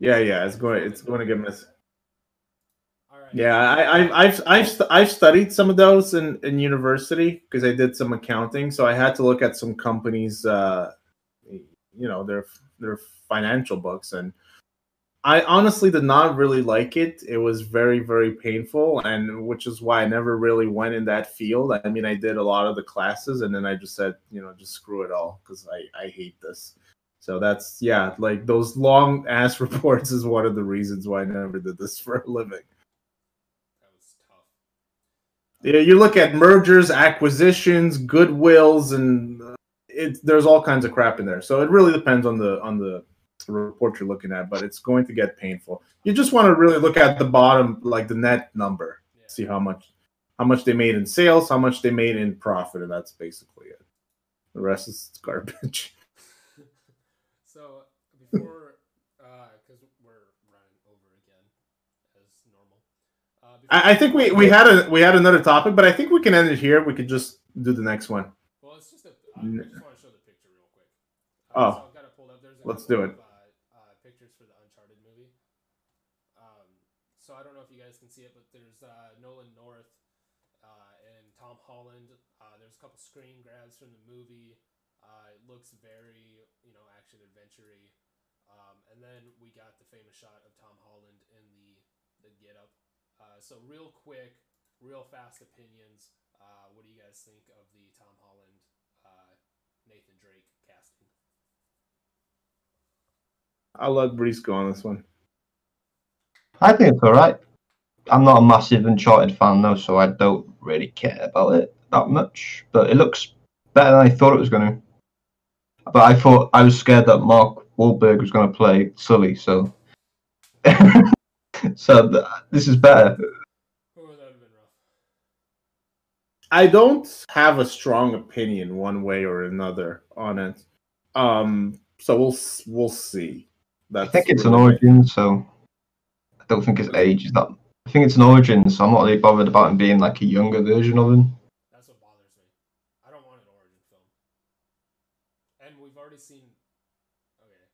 Yeah, yeah, it's going it's going to get messy. All right. Yeah, I, I I've I've I've studied some of those in in university because I did some accounting, so I had to look at some companies, uh, you know, their their financial books and I honestly did not really like it. It was very, very painful, and which is why I never really went in that field. I mean, I did a lot of the classes, and then I just said, you know, just screw it all because I I hate this. So that's yeah, like those long ass reports is one of the reasons why I never did this for a living. That was tough. Yeah, you look at mergers, acquisitions, goodwills, and uh, it there's all kinds of crap in there. So it really depends on the on the the report you're looking at, but it's going to get painful. You just want to really look at the bottom, like the net number, yeah. see how much how much they made in sales, how much they made in profit, and that's basically it. The rest is garbage. so before, because uh, we're running over again as normal. Uh, I, I, think we, we had a we had another topic, but I think we can end it here. We could just do the next one. Well, it's just a. I just want to show the picture real quick. Uh, oh, so let's do it. so I don't know if you guys can see it, but there's uh, Nolan North uh, and Tom Holland. Uh, there's a couple screen grabs from the movie. Uh, it looks very, you know, action adventure um, and then we got the famous shot of Tom Holland in the the get up. Uh, so real quick, real fast opinions. Uh, what do you guys think of the Tom Holland Nathan Drake casting? I'll let Reese go on this one. I think it's alright. I'm not a massive Uncharted fan though, so I don't really care about it that much. But it looks better than I thought it was going to. But I thought I was scared that Mark Wahlberg was going to play Sully, so so th- this is better. I don't have a strong opinion one way or another on it. Um, so we'll we'll see. That's I think it's an origin, so I don't think his age is that. I think it's an origin, so I'm not really bothered about him being like a younger version of him. That's what bothers me. I don't want an origin film. And we've already seen. Okay,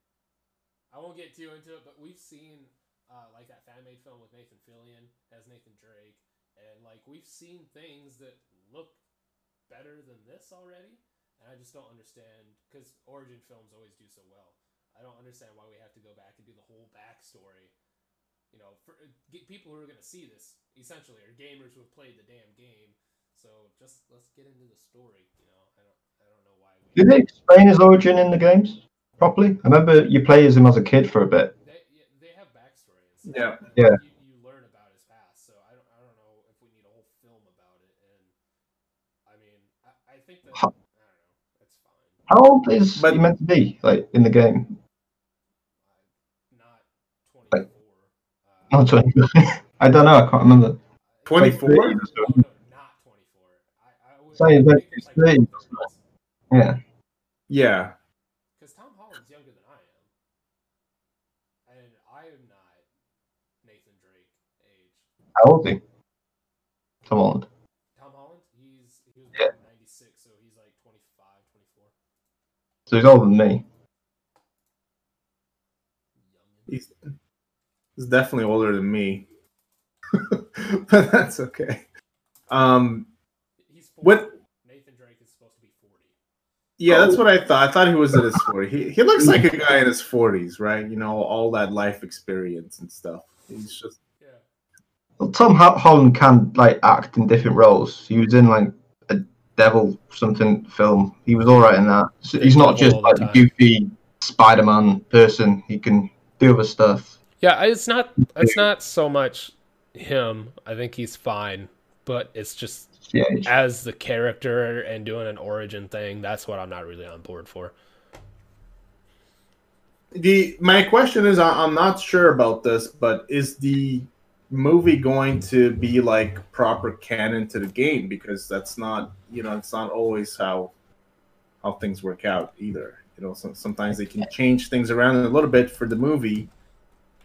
I won't get too into it, but we've seen uh, like that fan made film with Nathan Fillion as Nathan Drake, and like we've seen things that look better than this already, and I just don't understand because origin films always do so well. I don't understand why we have to go back and do the whole backstory you know, for get people who are going to see this essentially are gamers who have played the damn game. So just let's get into the story. You know, don't know why. We Did they explain his origin in the games properly? I remember you play as him as a kid for a bit. They, they have backstory. Yeah, yeah. You, you, learn about his past, so I don't, I don't know if we need a whole film about it. And I mean, I, I think that how, I don't know, it's fine. How old is but, he meant to be, like in the game? Uh, not 20. Uh, I don't know. I can't remember. 24? Like not 24. I, I Say, it's 30. Yeah. Yeah. Because Tom Holland's younger than I am. And I am not Nathan Drake age. How old is he? Tom Holland. Tom Holland? He's he was yeah. 96, so he's like 25, 24. So he's older than me. He's is definitely older than me, but that's okay. Um, He's 40. what? Nathan Drake is supposed to be forty. Yeah, that's what I thought. I thought he was in his 40s. He he looks like a guy in his forties, right? You know, all that life experience and stuff. He's just. Yeah. Well, Tom Holland can like act in different roles. He was in like a devil something film. He was all right in that. He's not just like a goofy Spider-Man person. He can do other stuff. Yeah, it's not it's not so much him. I think he's fine, but it's just yeah. as the character and doing an origin thing. That's what I'm not really on board for. The my question is, I'm not sure about this, but is the movie going to be like proper canon to the game? Because that's not, you know, it's not always how how things work out either. You know, so, sometimes they can change things around a little bit for the movie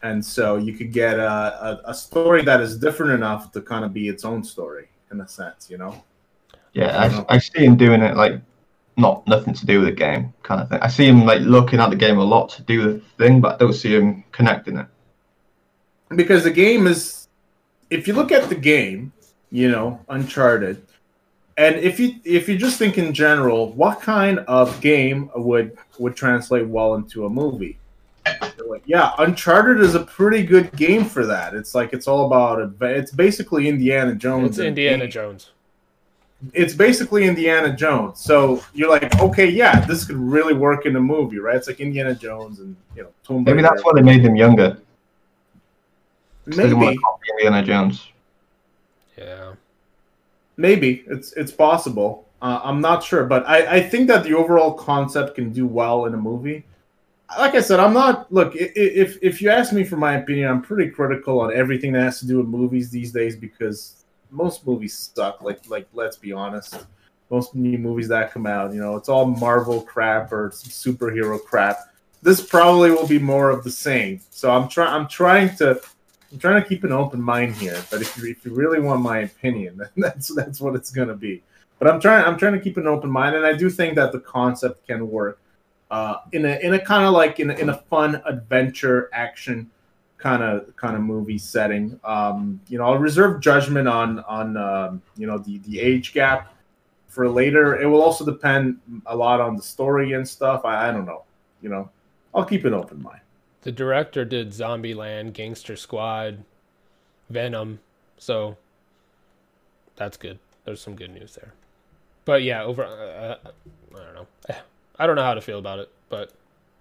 and so you could get a, a, a, story that is different enough to kind of be its own story in a sense you know? Yeah I, I, see him doing it like not nothing to do with the game kind of thing. I see him like looking at the game a lot to do the thing but i don't see him connecting it. Because the game is if you look at the game you know uncharted and if you if you just think in general what kind of game would would translate well into a movie like, yeah, Uncharted is a pretty good game for that. It's like it's all about it's basically Indiana Jones. It's Indiana Jones. It's basically Indiana Jones. So you're like, okay, yeah, this could really work in a movie, right? It's like Indiana Jones and you know, Tomb Maybe that's why they made him younger. Maybe Indiana Jones. Yeah. Maybe it's it's possible. Uh, I'm not sure, but I, I think that the overall concept can do well in a movie like I said, I'm not. Look, if if you ask me for my opinion, I'm pretty critical on everything that has to do with movies these days because most movies suck. Like like let's be honest, most new movies that come out, you know, it's all Marvel crap or superhero crap. This probably will be more of the same. So I'm trying. I'm trying to. I'm trying to keep an open mind here. But if you if you really want my opinion, that's that's what it's gonna be. But I'm trying. I'm trying to keep an open mind, and I do think that the concept can work uh, in a in a kind of like in a, in a fun adventure action kind of kind of movie setting. Um, you know, I'll reserve judgment on on um, you know the the age gap for later. It will also depend a lot on the story and stuff. I, I don't know. You know, I'll keep an open mind. The director did Zombieland, Gangster Squad, Venom, so that's good. There's some good news there. But yeah, over uh, I don't know. I don't know how to feel about it, but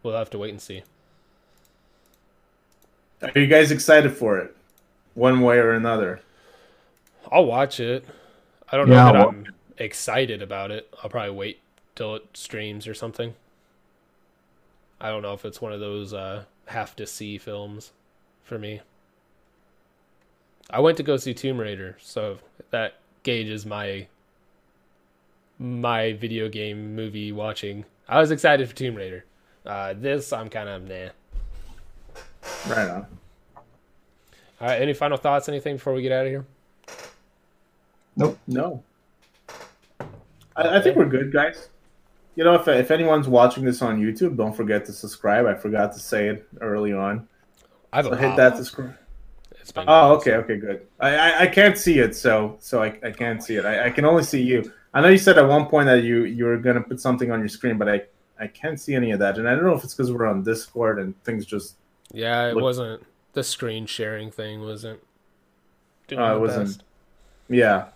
we'll have to wait and see. Are you guys excited for it, one way or another? I'll watch it. I don't know yeah, that I'm excited about it. I'll probably wait till it streams or something. I don't know if it's one of those uh, have to see films for me. I went to go see Tomb Raider, so that gauges my my video game movie watching. I was excited for Tomb Raider. Uh, this I'm kind of nah. Right on. All right. Any final thoughts? Anything before we get out of here? Nope. No. I, I think we're good, guys. You know, if if anyone's watching this on YouTube, don't forget to subscribe. I forgot to say it early on. I've so hit that subscribe. It's Oh, okay, okay, good. I, I, I can't see it, so so I, I can't see it. I, I can only see you. I know you said at one point that you you were gonna put something on your screen, but I I can't see any of that, and I don't know if it's because we're on Discord and things just. Yeah, it Look- wasn't the screen sharing thing wasn't. doing Oh, it wasn't. best. Yeah,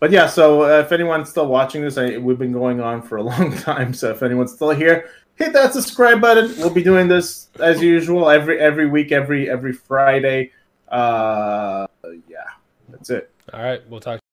but yeah. So uh, if anyone's still watching this, I, we've been going on for a long time. So if anyone's still here, hit that subscribe button. We'll be doing this as usual every every week, every every Friday. Uh, yeah, that's it. All right, we'll talk.